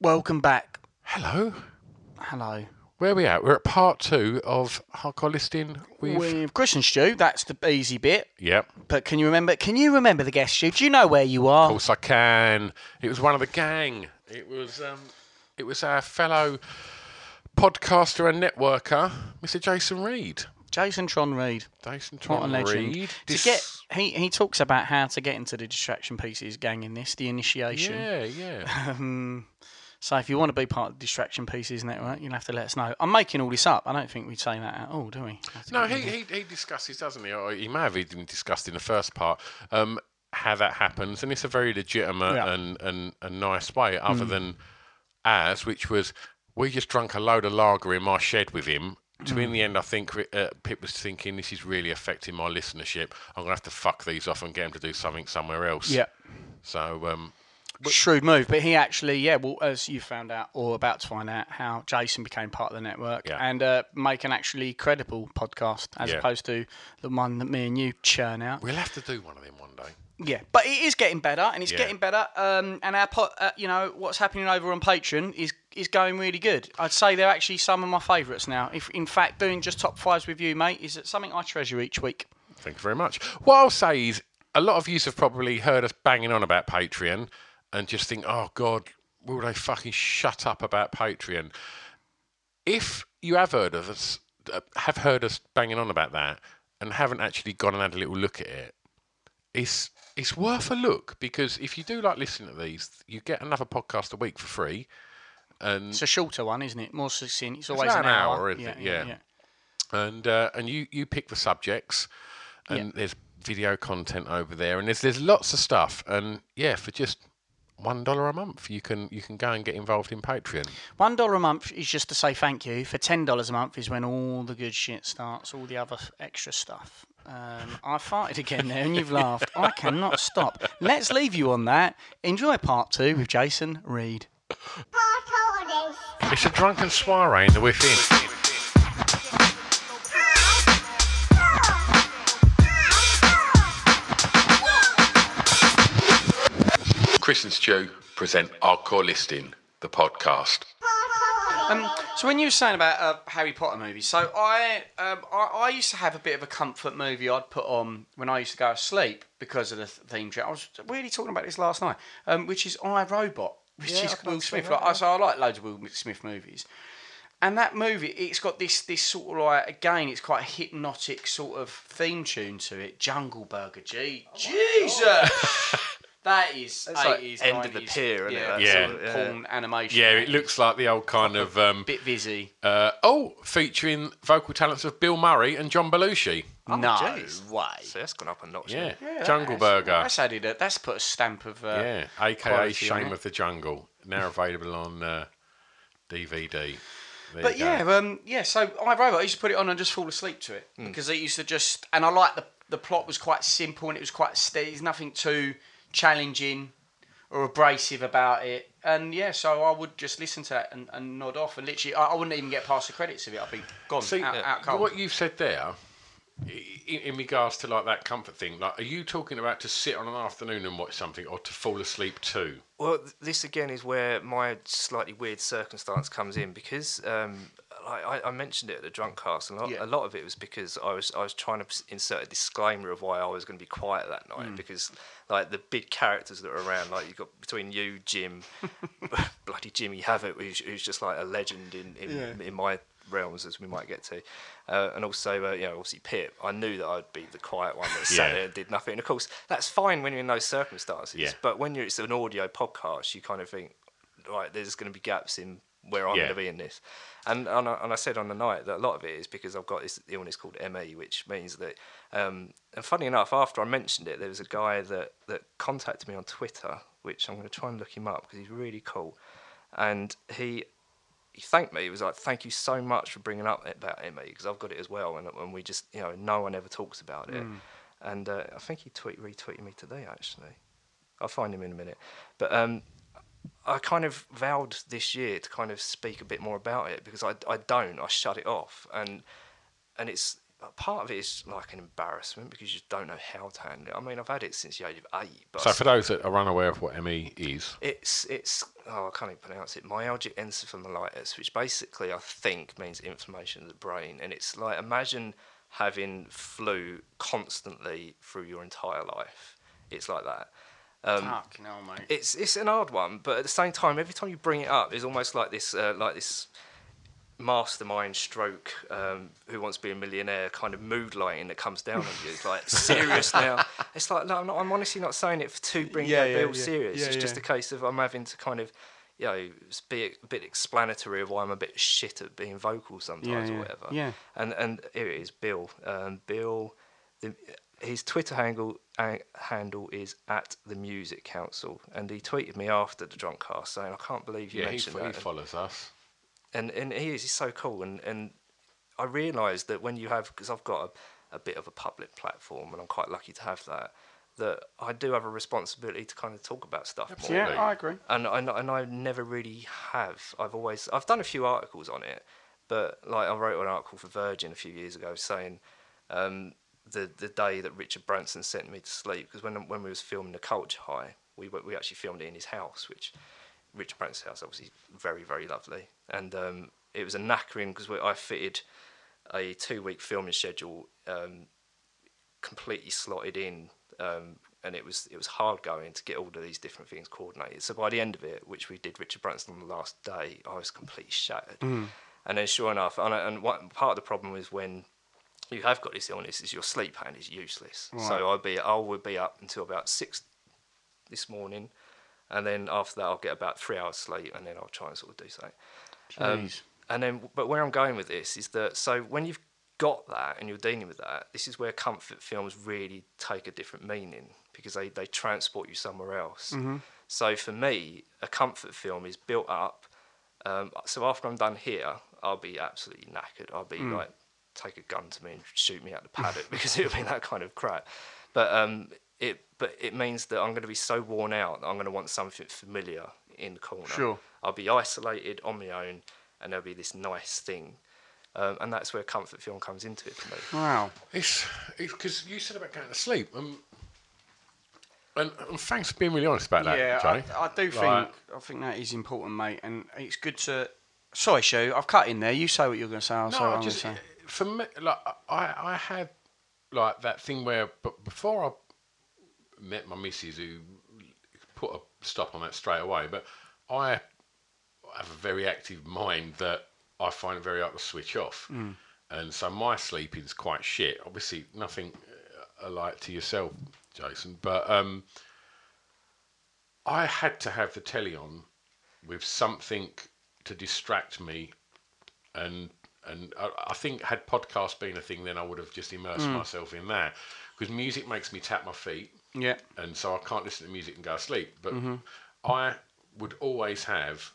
Welcome back. Hello. Hello. Where are we at? We're at part two of hardcore listing with. With Chris and Stu, that's the easy bit. Yep. But can you remember? Can you remember the guest, Stu? Do you know where you are? Of course I can. It was one of the gang. It was um, it was our fellow podcaster and networker, Mr. Jason Reed. Jason Tron Reed. Jason What a Tron legend. Reed. To Dis- get, he, he talks about how to get into the distraction pieces gang in this, the initiation. Yeah, yeah. Um, so if you want to be part of the distraction pieces network, you'll have to let us know. I'm making all this up. I don't think we'd say that at all, do we? No, he, he he discusses, doesn't he? Or he may have even discussed in the first part um, how that happens, and it's a very legitimate Yeah. and, and a nice way, other than as which was we just drunk a load of lager in my shed with him. To in the end, I think uh, Pip was thinking this is really affecting my listenership. I'm gonna have to fuck these off and get them to do something somewhere else. Yeah. So um, Shrewd move, but he actually, yeah, well, as you found out or about to find out, how Jason became part of the network Yeah. and uh, make an actually credible podcast as Yeah. opposed to the one that me and you churn out. we'll have to do one of them one day. Yeah, but it is getting better, and it's Yeah. getting better. Um, and our, po- uh, you know, what's happening over on Patreon is is going really good. I'd say they're actually some of my favourites now. If in fact doing just top fives with you, mate, is something I treasure each week. Thank you very much. What I'll say is, a lot of you have probably heard us banging on about Patreon and just think, oh God, will they fucking shut up about Patreon? If you have heard of us, uh, have heard us banging on about that, and haven't actually gone and had a little look at it, it's it's worth a look because if you do like listening to these, you get another podcast a week for free. And It's a shorter one, isn't it? More succinct. It's It's always about an an hour. hour, isn't yeah, it? yeah, Yeah. and uh, and you you pick the subjects, and Yeah. there's video content over there, and there's there's lots of stuff, and yeah, for just one dollar a month, you can you can go and get involved in Patreon. One dollar a month is just to say thank you. For ten dollars a month is when all the good shit starts, all the other extra stuff. Um, I farted again there, and you've laughed. I cannot stop. Let's leave you on that. Enjoy part two with Jason Reed. It's a drunken soiree in the within. Chris and Stu present Hardcore Listing, the podcast. Um, so when you were saying about uh, Harry Potter movies, so I, um, I I used to have a bit of a comfort movie I'd put on when I used to go to sleep because of the theme tune. I was really talking about this last night, um, which is I Robot, which Yeah, is Will Smith. Like, I so I like loads of Will Smith movies. And that movie, it's got this this sort of like again, it's quite a hypnotic sort of theme tune to it. Jungle Burger, gee, Jesus, that is It's like eighties, End of the 90s, Pier, isn't it? yeah, That Yeah. sort sort of of- yeah. porn animation. Yeah, it looks like the old kind of um, bit busy. uh, oh, featuring vocal talents of Bill Murray and John Belushi. Oh, no jeez. way. So that's gone up a notch. Yeah, hasn't? Jungle that's, Burger. That's added. A, that's put a stamp of. Uh, Yeah, aka quality on Shame it. of the Jungle, now available on uh, DVD. There But you go. yeah, um, yeah. So I Robot, I used to put it on and just fall asleep to it Hmm. because it used to just. And I like the the plot was quite simple and it was quite steady. There's nothing too challenging or abrasive about it. And yeah, so I would just listen to that and, and nod off. And literally, I, I wouldn't even get past the credits of it. I'd be gone See, out, out cold. what you've said there, in, in regards to like that comfort thing, like, are you talking about to sit on an afternoon and watch something, or to fall asleep too? Well, this again is where my slightly weird circumstance comes in because, um, like I, I mentioned it at the drunk cast, and a lot, Yeah. a lot of it was because I was I was trying to insert a disclaimer of why I was going to be quiet that night Mm. because like the big characters that were around, like you got between you, Jim, bloody Jimmy Havoc, who's, who's just like a legend in in, in my realms as we might get to, uh, and also uh, you know obviously Pip. I knew that I'd be the quiet one that sat Yeah. there and did nothing. And of course that's fine when you're in those circumstances, Yeah. but when you're it's an audio podcast, you kind of think right, there's going to be gaps in where I'm Yeah. going to be in this. And, and, I, and I said on the night that a lot of it is because I've got this illness called ME, which means that, um, and funny enough, after I mentioned it, there was a guy that, that contacted me on Twitter, which I'm going to try and look him up because he's really cool. And he, he thanked me. He was like, "Thank you so much for bringing up about ME because I've got it as well." And, and we just, you know, no one ever talks about it. And uh, I think he tweet retweeted me today actually. I'll find him in a minute. But um, I kind of vowed this year to kind of speak a bit more about it because I, I don't. I shut it off, and and it's part of it is like an embarrassment because you just don't know how to handle it. I mean, I've had it since the age of eight, but So for those that are unaware of what ME is, it's it's oh I can't even pronounce it myalgic encephalomyelitis, which basically I think means inflammation of the brain, and it's like imagine having flu constantly through your entire life. It's like that. Um, Fucking hell, mate. it's it's an odd one, but at the same time, every time you bring it up, it's almost like this uh, like this mastermind stroke um, who wants to be a millionaire kind of mood lighting that comes down on you. It's like serious now. It's like no, I'm, not, I'm honestly not saying it for to bring Yeah, that yeah, bill yeah. serious. Yeah, it's just a case of I'm having to kind of you know be a bit explanatory of why I'm a bit shit at being vocal sometimes yeah, or whatever. yeah. And and here it is, Bill. Um, Bill. The, his Twitter handle handle is at the Music Council, and he tweeted me after the drunk cast saying, "I can't believe you yeah, he, mentioned he that." follows us. and and he is he's so cool and and I realised that when you have because I've got a, a bit of a public platform and I'm quite lucky to have that that I do have a responsibility to kind of talk about stuff more. yeah, I agree. And I and I never really have. I've always I've done a few articles on it, but like I wrote an article for Virgin a few years ago saying um, the the day that Richard Branson sent me to sleep because when when we was filming the Culture High, we we actually filmed it in his house, which Richard Branson's house obviously very very lovely, and um, it was a knackering because I fitted a two week filming schedule um, completely slotted in. Um, and it was it was hard going to get all of these different things coordinated. So by the end of it, which we did Richard Branson on the last day, I was completely shattered. And then sure enough, and, and what, part of the problem is when you have got this illness is your sleep pattern is useless. So I'll be I would be up until about six this morning, and then after that I'll get about three hours sleep, and then I'll try and sort of do something. Um, and then, but where I'm going with this is that so when you've got that and you're dealing with that, this is where comfort films really take a different meaning because they, they transport you somewhere else. So for me, a comfort film is built up. Um, so after I'm done here, I'll be absolutely knackered. I'll be like, take a gun to me and shoot me out the paddock because it'll be that kind of crap. But um, it but it means that I'm going to be so worn out that I'm going to want something familiar in the corner. Sure. I'll be isolated on my own, and there'll be this nice thing, um, and that's where comfort film comes into it for me. Wow. It's because you said about going to sleep, um, and, and thanks for being really honest about that, yeah, Johnny. I, I do think Like- I think that is important, mate, and it's good to. Sorry, Stu, I've cut in there. You say what you're going to say. I'll say what No, I'm just going to say. For me, like I, I had like that thing where, but before I met my missus, who put a stop on that straight away. But I have a very active mind that I find it very hard to switch off, and so my sleeping's quite shit. Obviously, nothing uh, alike to yourself, Jason, but um, I had to have the telly on with something to distract me and and I, I think had podcast been a thing, then I would have just immersed myself in that because music makes me tap my feet, Yeah. and so I can't listen to music and go to sleep. But I would always have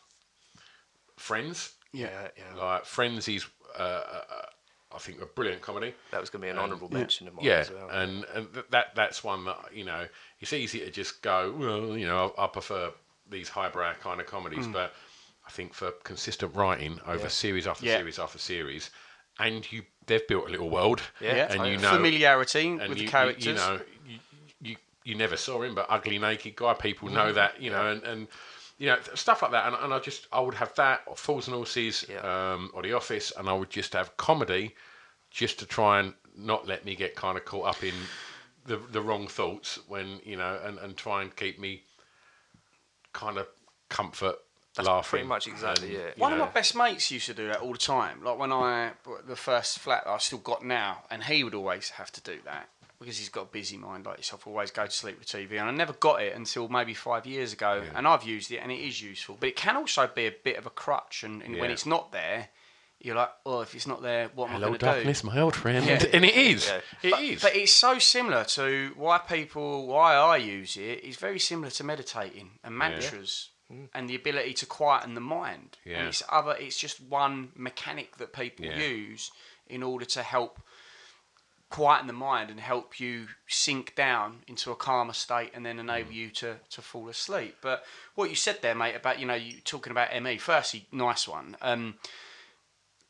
friends. Yeah. yeah. Like Friends is, uh, uh, uh, I think, a brilliant comedy. That was going to be an honourable mention of mine Yeah, as well. and and th- that that's one that you know it's easy to just go. Well, you know, I, I prefer these highbrow kind of comedies, but I think for consistent writing over series after Yeah. series after series, and you they've built a little world, Yeah, and you know Familiarity and with you, the characters. You, know, you, you you never saw him, but ugly naked guy. People know that, you know, and, and you know, stuff like that. And, and I just, I would have that, or Fools and Horses, Yeah. um, or The Office, and I would just have comedy, just to try and not let me get kind of caught up in the the wrong thoughts when you know, and, and try and keep me kind of comfort laughing. pretty much exactly and, it. you One of my best mates used to do that all the time. Like when I the first flat I still got now, and he would always have to do that because he's got a busy mind like yourself. Always go to sleep with TV, and I never got it until maybe five years ago. And I've used it, and it is useful, but it can also be a bit of a crutch. And, and when it's not there, you're like, oh, if it's not there, what am Hello, I going to do? darkness, my old friend. Yeah. And it is. Yeah. It but, is. but it's so similar to why people, why I use it. It's very similar to meditating and mantras and the ability to quieten the mind. Yeah. And it's other. It's just one mechanic that people Yeah. use in order to help quieten the mind and help you sink down into a calmer state and then Mm. enable you to, to fall asleep. But what you said there, mate, about you know you talking about ME. Firstly, nice one. Um,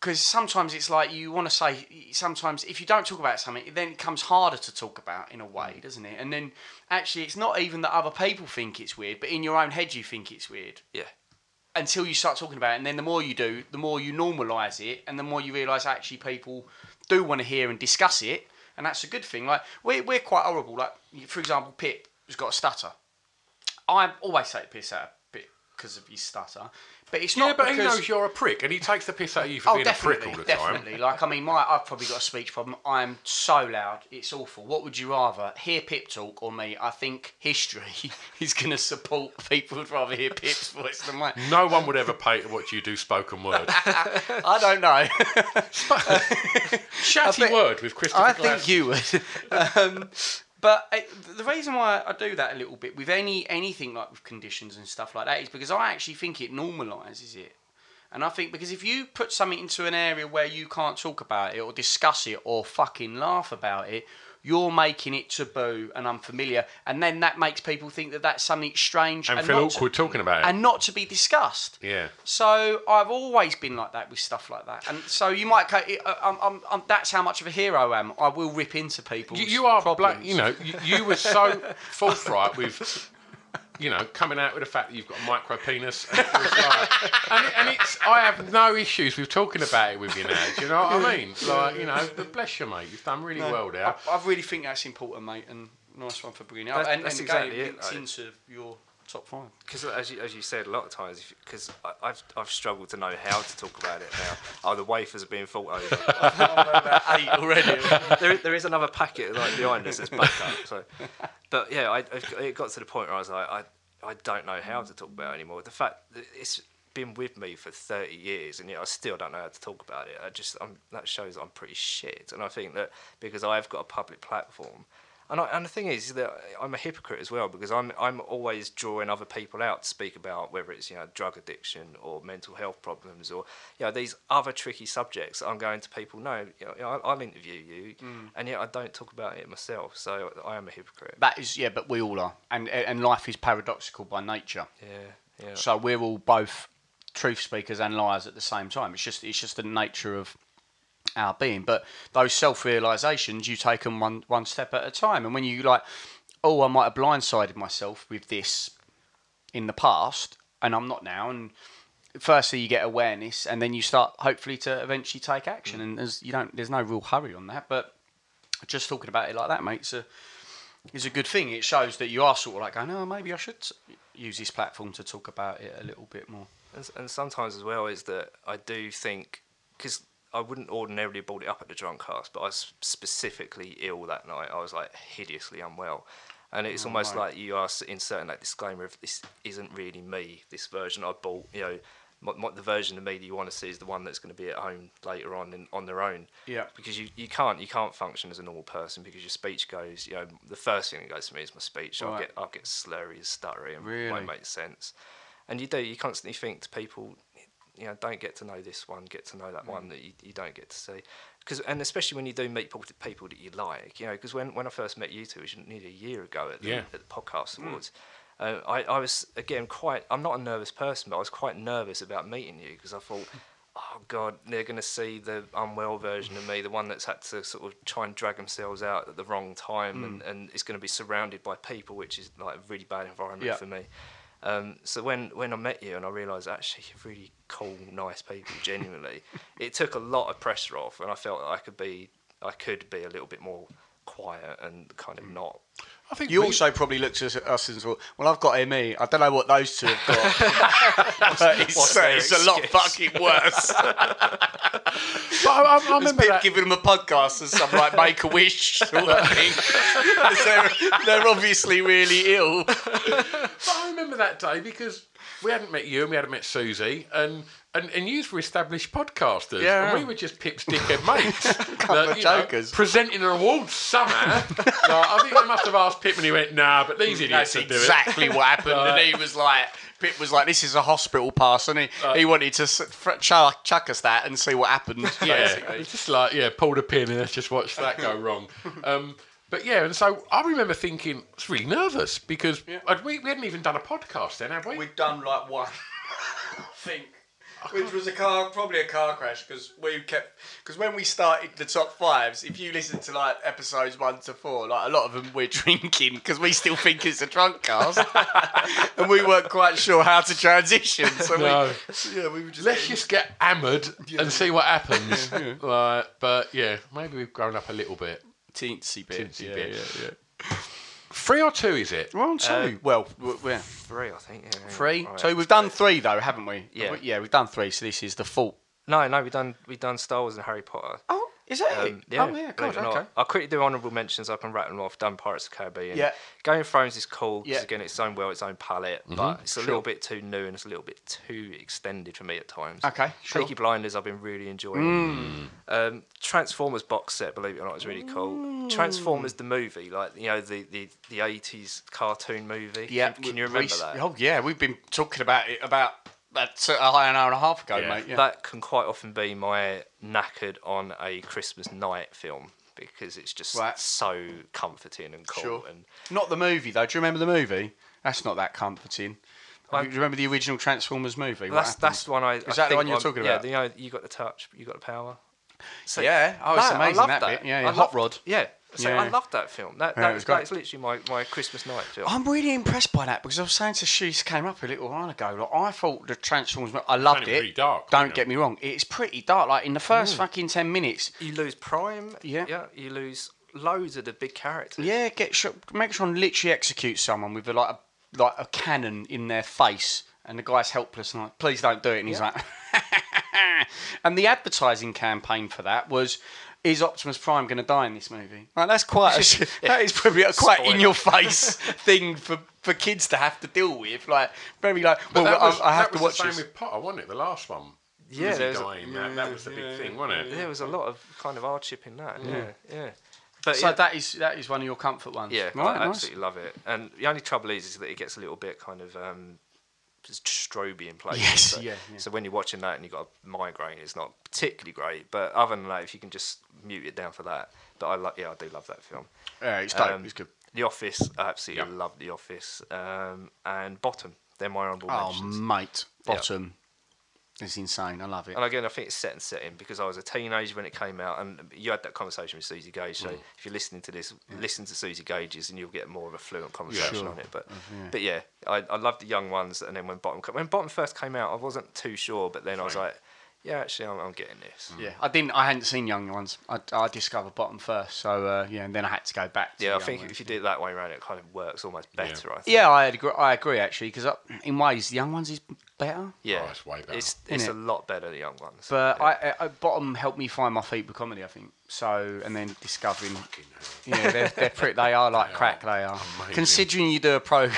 because sometimes it's like you want to say sometimes if you don't talk about something then it becomes harder to talk about in a way mm. doesn't it? And then actually it's not even that other people think it's weird but in your own head you think it's weird. Yeah. until you start talking about it and then the more you do the more you normalize it and the more you realize actually people do want to hear and discuss it and that's a good thing. Like we're, we're quite horrible. Like for example pip has got a stutter. I always take piss out of pip because of his stutter but it's yeah, not but he knows you're a prick, and he takes the piss out of you for Oh, being a prick all the time. definitely. Like, I mean, my I've probably got a speech problem. I'm so loud, it's awful. What would you rather, hear Pip talk or me? I think history is going to support people would rather hear Pip's voice than mine. No one would ever pay to watch you do spoken word. I don't know. Shatty word with Christopher I think you would. um, but uh, the reason why I do that a little bit with any anything like with conditions and stuff like that is because I actually think it normalises it. And I think because if you put something into an area where you can't talk about it or discuss it or fucking laugh about it, you're making it taboo and unfamiliar, and then that makes people think that that's something strange And feel not to- awkward talking about it. and not to be discussed. Yeah. So I've always been like that with stuff like that, and so you might. go, I'm, I'm, I'm, that's how much of a hero I am. I will rip into people. You, you are problems. black. You know, you, you were so forthright with, you know, coming out with the fact that you've got a micro penis, and, like, and, and it's. I have no issues with talking about it with you now. Do you know what I mean? Like, you know, but bless you, mate. You've done really well there. I, I really think that's important, mate, and nice one for bringing it up. That's- and that's and exactly again, it, links though. into your top five. Because as you, as you said a lot of times, because I've I've struggled to know how to talk about it now. Oh, the wafers are being fought over. Eight already. there, there is another packet like behind us that's back up. So, but yeah, I, I, it got to the point where I was like, I, I don't know how to talk about it anymore. The fact that it's been with me for 30 years and yet I still don't know how to talk about it. I just, I'm, that shows I'm pretty shit. And I think that because I've got a public platform, and, I, and the thing is that I'm a hypocrite as well because I'm I'm always drawing other people out to speak about whether it's you know drug addiction or mental health problems or you know these other tricky subjects. I'm going to people. No, you know, I'll, I'll interview you, mm. and yet I don't talk about it myself. So I am a hypocrite. That is, yeah, but we all are, and and life is paradoxical by nature. yeah, yeah. So we're all both truth speakers and liars at the same time. It's just it's just the nature of our being. But those self realizations, you take them one one step at a time. And when you like, oh, I might have blindsided myself with this in the past, and I'm not now. And firstly, you get awareness, and then you start hopefully to eventually take action. Mm. And there's you don't there's no real hurry on that, but just talking about it like that, mate, it's a is a good thing. It shows that you are sort of like going, oh, maybe I should use this platform to talk about it a little bit more. And, and sometimes as well is that I do think because I wouldn't ordinarily have brought it up at the drunk cast, but I was specifically ill that night. I was like hideously unwell, and it's oh, almost like you are inserting that disclaimer of this isn't really me. This version I bought, you know. My, my, the version of me that you want to see is the one that's going to be at home later on in, on their own. Yeah. Because you, you can't you can't function as a normal person because your speech goes you know the first thing that goes to me is my speech. I'll get I'll get slurry and stuttery and Really? won't make sense. And you do you constantly think to people, you know, don't get to know this one, get to know that one mm. that you, you don't get to see. Because and especially when you do meet people, people that you like, you know, because when, when I first met you two, it was nearly a year ago at the, Yeah. at the podcast mm. awards. Uh, I, I was again quite. I'm not a nervous person, but I was quite nervous about meeting you because I thought, oh god, they're going to see the unwell version of me, the one that's had to sort of try and drag themselves out at the wrong time, mm. and, and is going to be surrounded by people, which is like a really bad environment for me. Um, so when when I met you and I realised actually you're really cool, nice people, genuinely, it took a lot of pressure off, and I felt that I could be I could be a little bit more quiet and kind of not. I think You we- also probably looked at us and thought, "Well, I've got ME. I don't know what those two have got, but it's, What's it's a lot fucking worse." But I, I, I remember that. giving them a podcast and some like Make a Wish sort of thing. they're, they're obviously really ill. But I remember that day because we hadn't met you and we hadn't met Susie, and and, and you were established podcasters, Yeah. and we were just Pip's dickhead mates, Couple that, of you know, jokers. presenting an award somehow. Like, I think they must have asked Pip, and he went, "Nah, but these idiots That's will do it." exactly what happened. and he was like, Pip was like, "This is a hospital pass," and he, he wanted to chuck, chuck us that and see what happened. Yeah, basically. it's just like yeah, pulled a pin and let's just watch that go wrong. Um, but yeah, and so I remember thinking I was really nervous because I'd- we, we hadn't even done a podcast then, had we? We'd done like one thing, which was a car, probably a car crash, because we kept, because when we started the top fives, if you listen to like episodes one to four, like a lot of them we're drinking because we still think it's a drunk cast, and we weren't quite sure how to transition. So No. we, yeah, we were just. Let's just get hammered and see what happens. Like, but yeah, maybe we've grown up a little bit. Teensy bit. Teensy yeah, bit. yeah, yeah. Three or two, is it? We're on two. well, w- we're Three, I think. Yeah, yeah. three. Right. So we've done three though, haven't we? Yeah. We- yeah, we've done three. So this is the full. No, no, we've done we've done Star Wars and Harry Potter. Oh, is that Um, yeah, oh yeah, God, it or not. okay. I'll quickly do honourable mentions. I can rattle them off. Done Pirates of the Caribbean. Yeah. Game of Thrones is cool because Yeah. again it's its own world, its own palette, but it's a little bit too new and it's a little bit too extended for me at times. Okay, sure. Peaky Blinders, I've been really enjoying. Um, Transformers box set, believe it or not, is really cool. Transformers the movie, like you know the the the eighties cartoon movie. Yeah, can, can you remember rec- that? Oh yeah, we've been talking about it about that's a high an hour and a half ago, Yeah. mate. Yeah. That can quite often be my knackered on a Christmas night film because it's just Right. so comforting and cool. Sure. And Not the movie though. Do you remember the movie? That's not that comforting. Well, do you remember the original Transformers movie? What that's happened? that's the one I. Is I that the one you're I'm- talking yeah, about? you know, you got the touch, you got the power. So, Yeah. Oh, it's No, I amazing love that, bit. Yeah, I yeah. Hot loved- Rod. Yeah. So Yeah. I loved that film. That, that it was was great. that's literally my, my Christmas night film. I'm really impressed by that because I was saying to She's came up a little while ago. Like, I thought the Transformers. I loved only it. pretty dark, Don't wasn't get me wrong. It's pretty dark. Like in the first mm. fucking ten minutes. you lose Prime. Yeah. Yeah. You lose loads of the big characters. Yeah, get sh- make sure and literally execute someone with a, like a like a cannon in their face, and the guy's helpless and like, please don't do it. And he's like, and the advertising campaign for that was. Is Optimus Prime going to die in this movie? Like, that's quite a, sh- that is probably a quite Spoiler. in your face thing for, for kids to have to deal with. Like very like, But well, that was, I, I have that to was watch the same this. with Potter, wasn't it? The last one. Yeah, Was he there's a- dying? that, that was the big thing, wasn't it? There was a lot of kind of hardship in that. Yeah. Yeah. But So yeah, that is that is one of your comfort ones. Yeah, right, I nice. absolutely love it. And the only trouble is, is that it gets a little bit kind of um, stroby in places. Yes, so, yeah, yeah. So when you're watching that and you've got a migraine, it's not particularly great. But other than that, if you can just mute it down for that. But I like, yeah, I do love that film. Yeah, it's dope. Um, it's good. The Office, I absolutely Yeah. love The Office. Um, and Bottom, they're my honourable Oh, mentions. mate, Yeah. bottom. It's insane. I love it. And again, I think it's set and setting because I was a teenager when it came out, and you had that conversation with Susie Gage. So if you're listening to this, listen to Susie Gage's, and you'll get more of a fluent conversation Sure. on it. But but yeah, I, I loved the young ones, and then when Bottom when Bottom first came out, I wasn't too sure, but then I was like, yeah, actually, I'm, I'm getting this. Yeah, I didn't. I hadn't seen Young Ones. I, I discovered Bottom first, so uh, yeah, and then I had to go back. to Yeah, I Young think Ones. if you do it that way around, it kind of works almost better. I think. Yeah, I agree. I agree actually, because in ways the Young Ones is better. Yeah, Oh, it's way better. It's it's a lot better the young ones. But yeah. I, I, Bottom helped me find my feet with comedy. I think so, and then discovering. Yeah, they're, they're pretty. They are like crack. They are. amazing. Considering you do a pro,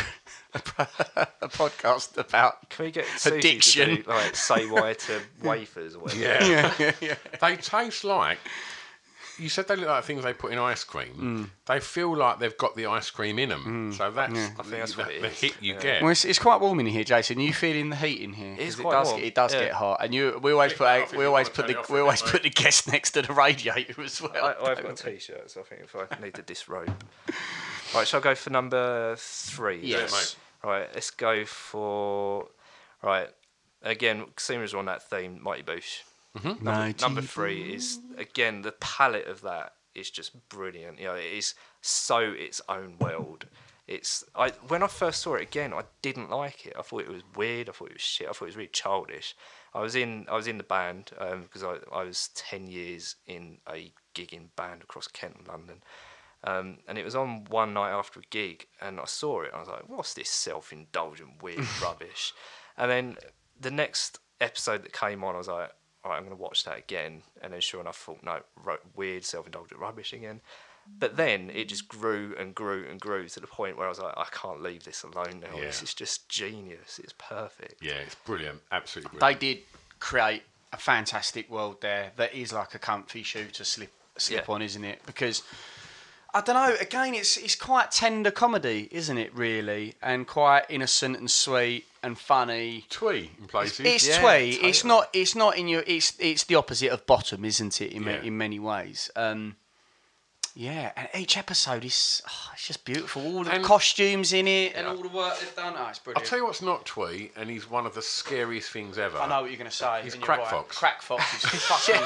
a, a podcast about. can we get Susie addiction. to do, like say why to wafers or whatever? Yeah. Yeah, yeah, yeah. They taste like. You said they look like things they put in ice cream. Mm. They feel like they've got the ice cream in them. So that's, I think that's the, what the hit you Yeah. get. Well, it's, it's quite warm in here, Jason. You feeling the heat in here? It is 'Cause quite does. warm, it does yeah. get hot, and you. We always put. that A, we always put the. it We always bit, put the guest next to the radiator as well. I, I've got t-shirts. I think if I need to disrobe. Right, shall I go for number three? Yes. Mate. Right, let's go for. Right, again, seeing as we're on that theme, Mighty Boosh. Mm-hmm. Number, Mighty number three is again the palette of that is just brilliant. You know, it is so its own world. It's I when I first saw it again, I didn't like it. I thought it was weird. I thought it was shit. I thought it was really childish. I was in I was in the band um, because I I was ten years in a gigging band across Kent and London. Um, and it was on one night after a gig, and I saw it. And I was like, "What's this self-indulgent weird rubbish?" And then the next episode that came on, I was like, "All right, I'm going to watch that again." And then, sure enough, I thought, "No, ro- weird self-indulgent rubbish again." But then it just grew and grew and grew to the point where I was like, "I can't leave this alone now. Yeah. This is just genius. It's perfect." Yeah, it's brilliant. Absolutely They did create a fantastic world there that is like a comfy shoe to slip slip Yeah. on, isn't it? Because I don't know. Again, it's it's quite tender comedy, isn't it? Really, and quite innocent and sweet and funny. Twee in places. It's Yeah, twee. It's not. It's not in your. It's it's the opposite of bottom, isn't it? In ma- Yeah. in many ways. Um, yeah, and each episode is oh, it's just beautiful. All the And- costumes in it and Yeah. all the work they've done. Oh, it's I'll brilliant. tell you what's not twee, and he's one of the scariest things ever. I know what you're going to say. He's and you're Crack right. Fox. Crack Fox is fucking.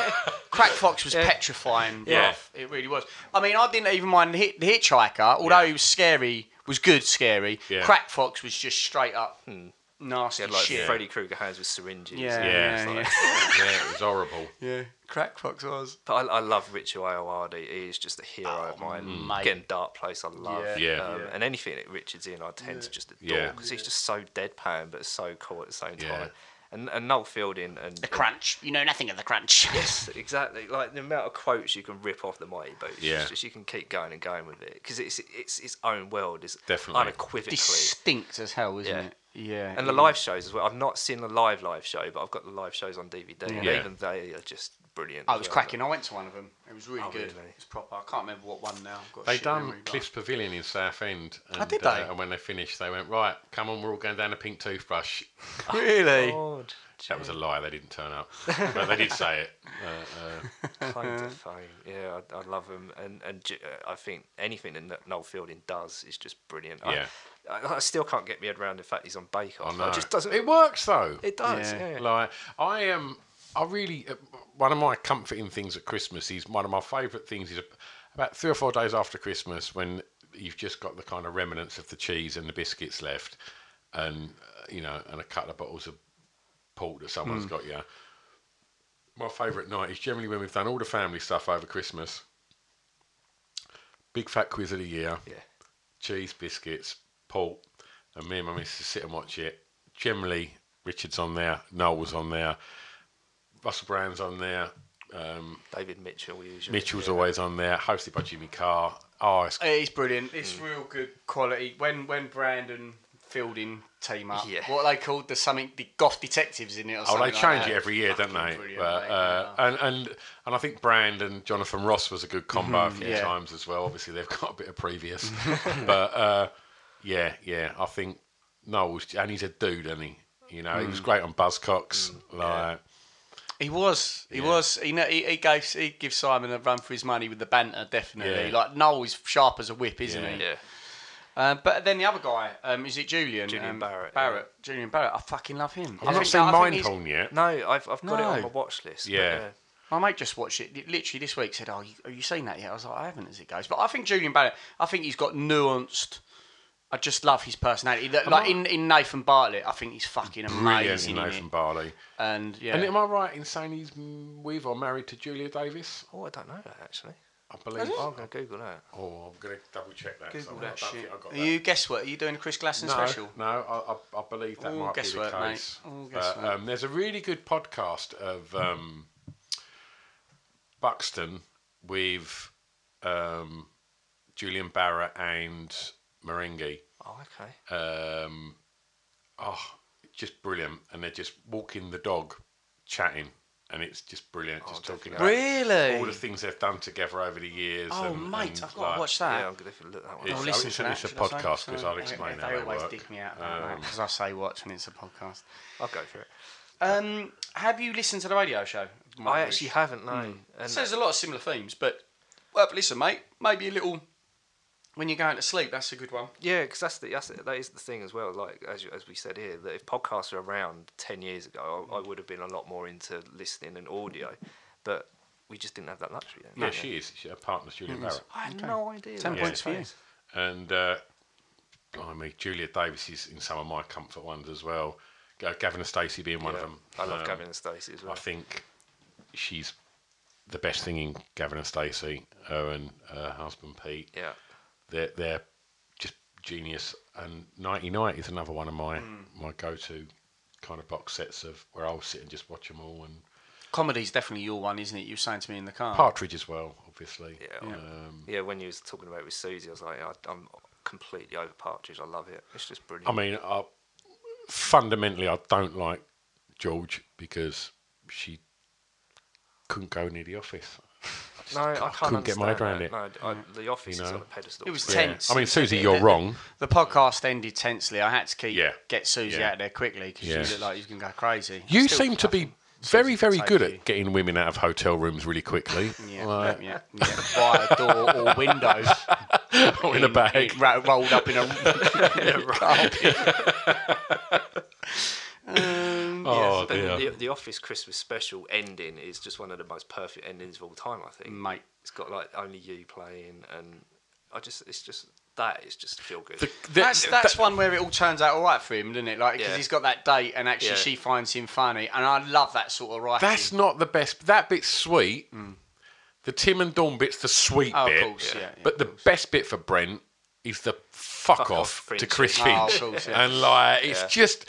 Crack Fox was petrifying. Yeah. bruv. it really was. I mean, I didn't even mind the, hit, the Hitchhiker, although Yeah. he was scary, was good scary. Yeah. Crack Fox was just straight up hmm. Nasty had like shit. Freddy Krueger hands with syringes. Yeah, Yeah, yeah, it's yeah. yeah, it was horrible. yeah. Crack Fox was. But I, I love Richard Ayoade. He is just a hero of mine. Oh, mate. Getting Dark Place, I love. Yeah. Yeah. Um, Yeah. And anything that Richard's in, I tend to just adore because he's just so deadpan, but so cool at the same Yeah. time. And, and Noel Fielding and The crunch. You know nothing of the crunch. Yes, exactly. Like the amount of quotes you can rip off the Mighty Boosh. Yeah. Just you can keep going and going with it because it's it's its own world. It's Definitely. unequivocally. Distinct as hell, isn't Yeah. it? Yeah. And the it live shows as well. I've not seen the live live show, but I've got the live shows on DVD, and even they are just brilliant. I was well. cracking. I went to one of them. It was really Oh, good. really? It was proper. I can't remember what one now. Got They done memory, but- Cliff's Pavilion in Southend. And, Oh, did uh, and when they finished, they went, right, come on, we're all going down a pink toothbrush. Really? God, That was a lie, they didn't turn up. but they did say it. Uh, uh, kind of fame. Yeah, I, I love him, and and uh, I think anything that Noel Fielding does is just brilliant. I- Yeah. I, I still can't get me head around the fact he's on Bake I Off. know. It just doesn't. It works, though. It does. Yeah. Yeah. Like I am, I really uh, one of my comforting things at Christmas is one of my favourite things is about three or four days after Christmas when you've just got the kind of remnants of the cheese and the biscuits left, and uh, you know, and a couple of bottles of port that someone's got you. My favourite night is generally when we've done all the family stuff over Christmas. Big fat quiz of the year yeah. cheese, biscuits, port, and me and my missus sit and watch it. Generally, Richard's on there, Noel's on there, Russell Brand's on there, um, David Mitchell usually. Mitchell's yeah. always on there, hosted by Jimmy Carr. Oh, it's, It is brilliant. It's real good quality. When when Brandon Fielding team up, Yeah. what are they called? the something the goth detectives in it. Or oh, something they like change that. it every year, don't they? But, mate. uh, and and and I think Brand and Jonathan Ross was a good combo a few Mm-hmm. yeah. times as well. Obviously, they've got a bit of previous, but uh, yeah, yeah, I think Noel's and he's a dude, and he, you know, Mm. he was great on Buzzcocks, like. He was. He Yeah. was. He, kn- he he gave he gives Simon a run for his money with the banter. Definitely. Yeah. Like Noel is sharp as a whip, isn't Yeah. he? Yeah. Uh, but then the other guy, um, is it Julian? Julian Um, Barratt, Barratt. Julian Barratt. I fucking love him. I I've not seen I think Mindhorn yet. No, I've I've got it on my watch list. but, Yeah. My mate just watched it literally this week. Said, "Oh, you, have you seen that yet?" I was like, "I haven't." As it goes, but I think Julian Barratt. I think he's got nuanced. I just love his personality. That- Like in, in Nathan Barley, I think he's fucking amazing in in Nathan it. Barley. And yeah, And am I right in saying he's with or married to Julia Davis? Oh, I don't know that actually. I believe. I'm gonna Google that. Oh, I'm going to double check that. Google so that shit. I got that. you guess what? Are you doing a Chris Glasson no, special? no, I, I, I believe that All might be the guesswork, mate. case. All But, guesswork. um, there's a really good podcast of um, Buxton with um, Julian Barratt and Merengue. Oh, okay. Um, oh, just brilliant. And they're just walking the dog, chatting. And it's just brilliant. Just talking about Really? all the things they've done together over the years. Oh, and, mate, and, I've got like, to watch that. Yeah, I'm going to look that one. I'll up. listen to a- that. it's a should I say? podcast, 'cause So, I'll explain they, how They they always work. dig me out about that Um, because I say watch when it's a podcast. I'll go for it. Um, have you listened to the radio show? I actually haven't no. And So there's a lot of similar themes, but well, listen, mate. Maybe a little when you're going to sleep. That's a good one. Yeah, because that's the that's the, that is the thing as well. Like as you, as we said here, that if podcasts were around ten years ago, I, I would have been a lot more into listening and audio, but we just didn't have that luxury then. Yeah, she is. She, her partner's Julian Barratt. I had no idea. Ten points for you. And uh, blimey, Julia Davis is in some of my comfort ones as well. Ga- Gavin and Stacey being one of them. I love Um, Gavin and Stacey as well. I think she's the best thing in Gavin and Stacey, her and her husband Pete. Yeah. They're they're just genius. And Nighty Night is another one of my Hmm. my go to kind of box sets of where I'll sit and just watch them all. And Comedy's definitely your one, isn't it? You were saying to me in the car. Partridge as well, obviously. Yeah. Um, Yeah, when you was talking about it with Susie, I was like, I, I'm completely over Partridge. I love it. It's just brilliant. I mean, I, fundamentally, I don't like George because she couldn't go near the office. just no, I can't couldn't get my head understand around it. No, I, mm. the office You is on a pedestal. It was Yeah. tense. I mean, Susie, you're the- wrong. The podcast ended tensely. I had to keep Yeah. get Susie Yeah. out there quickly because Yeah. she looked like she was going to go crazy. You seem to be very, very good take at getting women out of hotel rooms really quickly. you. Yeah, Like, yeah, yeah, yeah. Via door or window. in a bag. in- ro- rolled up in a carpet. Uh, oh But the, the Office Christmas special ending is just one of the most perfect endings of all time. I think. Mate. It's got like only you playing, and I just, it's just that is just feel good. The- the- That's that's that- one where it all turns out all right for him, doesn't it? Like because Yeah. he's got that date, and actually Yeah. she finds him funny, and I love that sort of writing. That's not the best. That bit's sweet. Mm. The Tim and Dawn bit's the sweet Oh, of bit. course, yeah, yeah, but of the best bit for Brent is the fuck, Fuck off, off, to Finch. Chris Oh, Finch. of course, yeah. And like, it's Yeah. just it,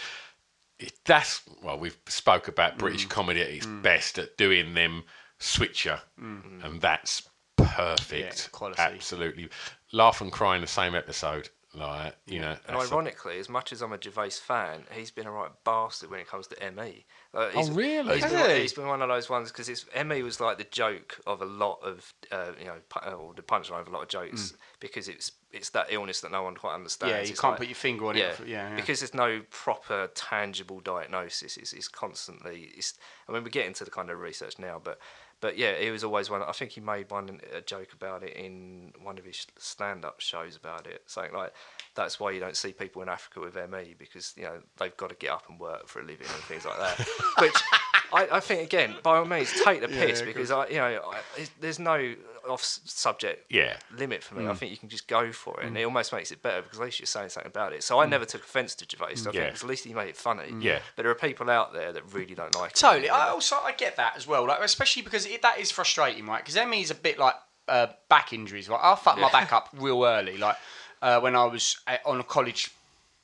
that's well, we've spoke about British Mm. comedy at its best at doing them switcher, and that's perfect. Yeah, quality. Absolutely, laugh and cry in the same episode. Like you know, And that's a- ironically, as much as I'm a Gervais fan, he's been a right bastard when it comes to ME. Like, Oh, he's- really? He's been, he? he's been one of those ones because it's ME was like the joke of a lot of, uh, you know, or the punchline of a lot of jokes because it's it's that illness that no one quite understands. Mm. Yeah, you It's can't like- put your finger on it yeah, for- yeah, yeah. because there's no proper tangible diagnosis. It's, it's constantly. It's. I mean, we're getting to the kind of research now, but but yeah, it was always one. I think he made one a joke about it in one of his stand-up shows about it, saying like that's why you don't see people in Africa with ME because you know they've got to get up and work for a living and things like that. Which I, I think again, by all means, take the piss because I, you know, I, there's no off-subject Yeah. limit for me. I think you can just go for it, and it almost makes it better because at least you're saying something about it. So I never took offence to Gervais. I think at least he made it funny. Yeah. But there are people out there that really don't like it. Totally. I also I get that as well. Like especially because it, that is frustrating, right? Because ME is a bit like uh, back injuries. Like I fucked my back up real early. Like uh, when I was at, on a college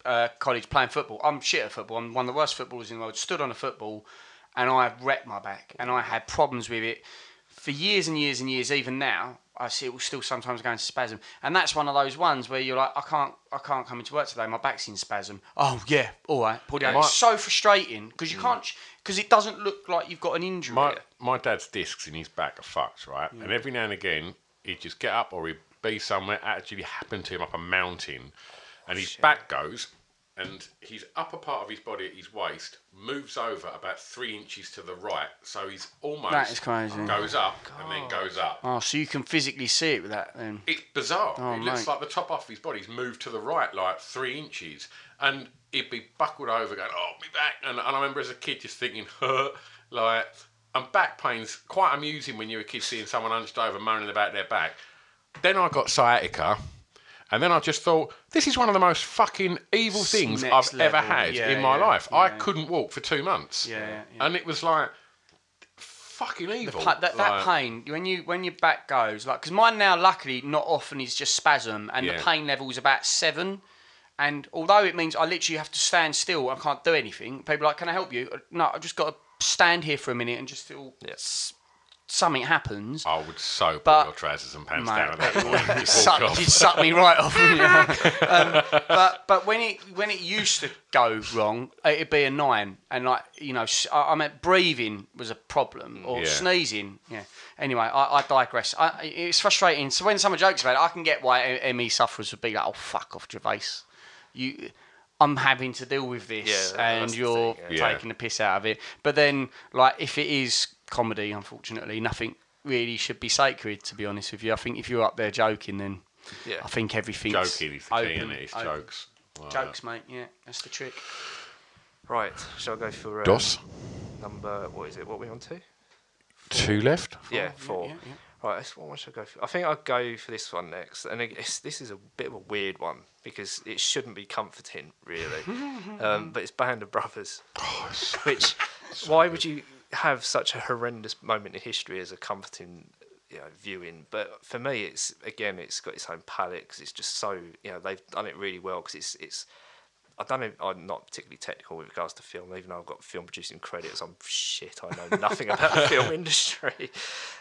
uh, college playing football. I'm shit at football. I'm one of the worst footballers in the world. Stood on a football, and I wrecked my back, and I had problems with it for years and years and years. Even now, I see it will still sometimes go into spasm, and that's one of those ones where you're like, I can't, I can't come into work today. My back's in spasm. Oh yeah, all right, pull. My- It's so frustrating because you mm. can't, because it doesn't look like you've got an injury. My my dad's discs in his back are fucked, right? And every now and again, he'd just get up or he'd be somewhere. Actually, happened to him up a mountain, and his back goes, and his upper part of his body at his waist moves over about three inches to the right, so he's almost That is crazy. Oh goes up and then goes up. Oh, so you can physically see it with that then? It's bizarre. Oh, it looks mate. like the top half of his body's moved to the right like three inches, and he'd be buckled over, going, "Oh, me back!" And, and I remember as a kid just thinking, like, and back pain's quite amusing when you're a kid seeing someone hunched over moaning about their back. Then I got sciatica. And then I just thought, this is one of the most fucking evil things Next I've ever had Yeah, in my yeah, life. I yeah. couldn't walk for two months. Yeah, yeah, yeah. And it was like, fucking evil. Pa- that, that Like- pain when you when your back goes like because mine now luckily not often is just spasm and Yeah. the pain level is about seven and although it means I literally have to stand still I can't do anything people are like can I help you Uh, no I've just got to stand here for a minute and just feel s- something happens I would so pull But- your trousers and pants Mate, down at that point. and just suck, you'd suck me right off. wouldn't um, but but when it when it used to go wrong, it'd be a nine, and like you know, I meant breathing was a problem, or Yeah. sneezing. Yeah. Anyway, I, I digress. I, it's frustrating. So when someone jokes about it, I can get why ME sufferers would be like, "Oh fuck off, Gervais." You. I'm having to deal with this, Yeah, and you're thing, yeah. taking the piss out of it. But then, like, if it is comedy, unfortunately, nothing really should be sacred. To be honest with you, I think if you're up there joking, then Yeah. I think everything's Joking is the key, open, isn't it? It's open. jokes. Like Jokes, mate. Yeah, that's the trick. Right, shall I go for um, DOS. number? What is it? What are we on to? Two left. yeah, four. yeah, yeah. Right, that's- what one should I go for? I think I'll go for this one next. And it's, this is a bit of a weird one because it shouldn't be comforting, really. um, but it's Band of Brothers. which, why would you have such a horrendous moment in history as a comforting you know, viewing? But for me, it's again, it's got its own palette because it's just so you know they've done it really well because it's it's I don't know. I'm not particularly technical with regards to film, even though I've got film producing credits. I'm shit. I know nothing about the film industry.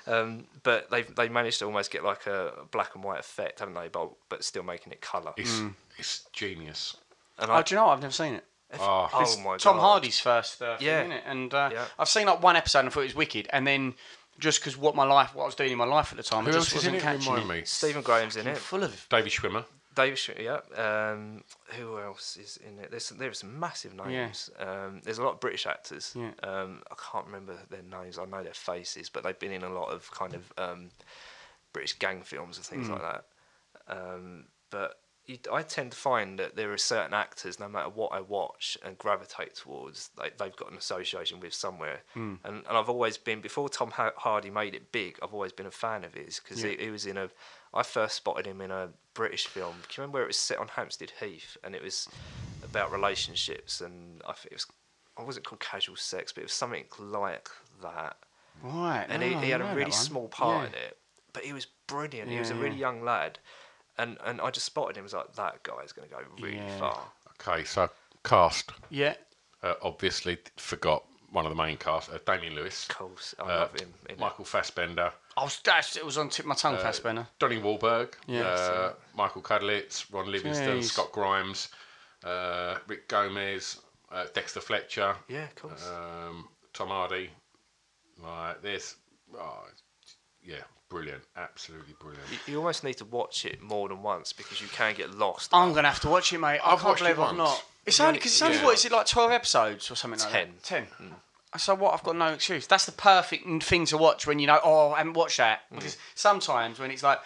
Um, but they've they managed to almost get like a black and white effect, haven't they? But but still making it colour. It's it's genius. And Oh, do you know? what? I've never seen it. Oh, oh my Tom god, Hardy's first uh, Yeah. thing, isn't it? And uh, Yeah. I've seen like one episode and I thought it was wicked, and then just because what my life, what I was doing in my life at the time, who I just in wasn't it? catching it. me. Stephen Graham's in it. Full of David Schwimmer. David Schwimmer, yeah. Um, who else is in it? There's there's some massive names. Um, there's a lot of British actors. Yeah. Um, I can't remember their names. I know their faces, but they've been in a lot of kind of um, British gang films and things like that. Um, but you, I tend to find that there are certain actors, no matter what I watch and gravitate towards, they, they've got an association with somewhere. And, and I've always been, before Tom Hardy made it big, I've always been a fan of his because he, he was in a. I first spotted him in a British film. Do you remember where it was set on Hampstead Heath and it was about relationships and I think it was. I wasn't called casual sex, but it was something like that Right. and no, he, he had a really small part Yeah. in it. But he was brilliant. he was a really yeah. young lad, and and I just spotted him. I was like, that guy's going to go really Yeah. far. Okay, so cast. Yeah. Uh, obviously, forgot one of the main cast. Uh, Damian Lewis. Of course, I uh, love him. in it. Michael Fassbender. I was that's, it was on tip of my tongue, Uh, Fassbender. Donnie Wahlberg. Yes. Uh, Michael Cudlitz. Ron Livingston. Jeez. Scott Grimes. Uh, Rick Gomez. Uh, Dexter Fletcher. Yeah, of course. Um, Tom Hardy. Like this. Oh, yeah, brilliant. Absolutely brilliant. you, you almost need to watch it more than once because you can get lost. I'm gonna have to watch it, mate. I I've can't watched it believe I've once. not. It's only only- because it's only yeah. what is it like twelve episodes or something like Ten. that? Ten. Mm. So what? I've got no excuse. That's the perfect thing to watch when you know. Oh, I haven't watched that mm. because sometimes when it's like,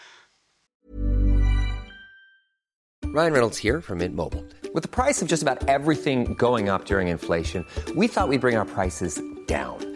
Ryan Reynolds here from Mint Mobile. With the price of just about everything going up during inflation, we thought we'd bring our prices down.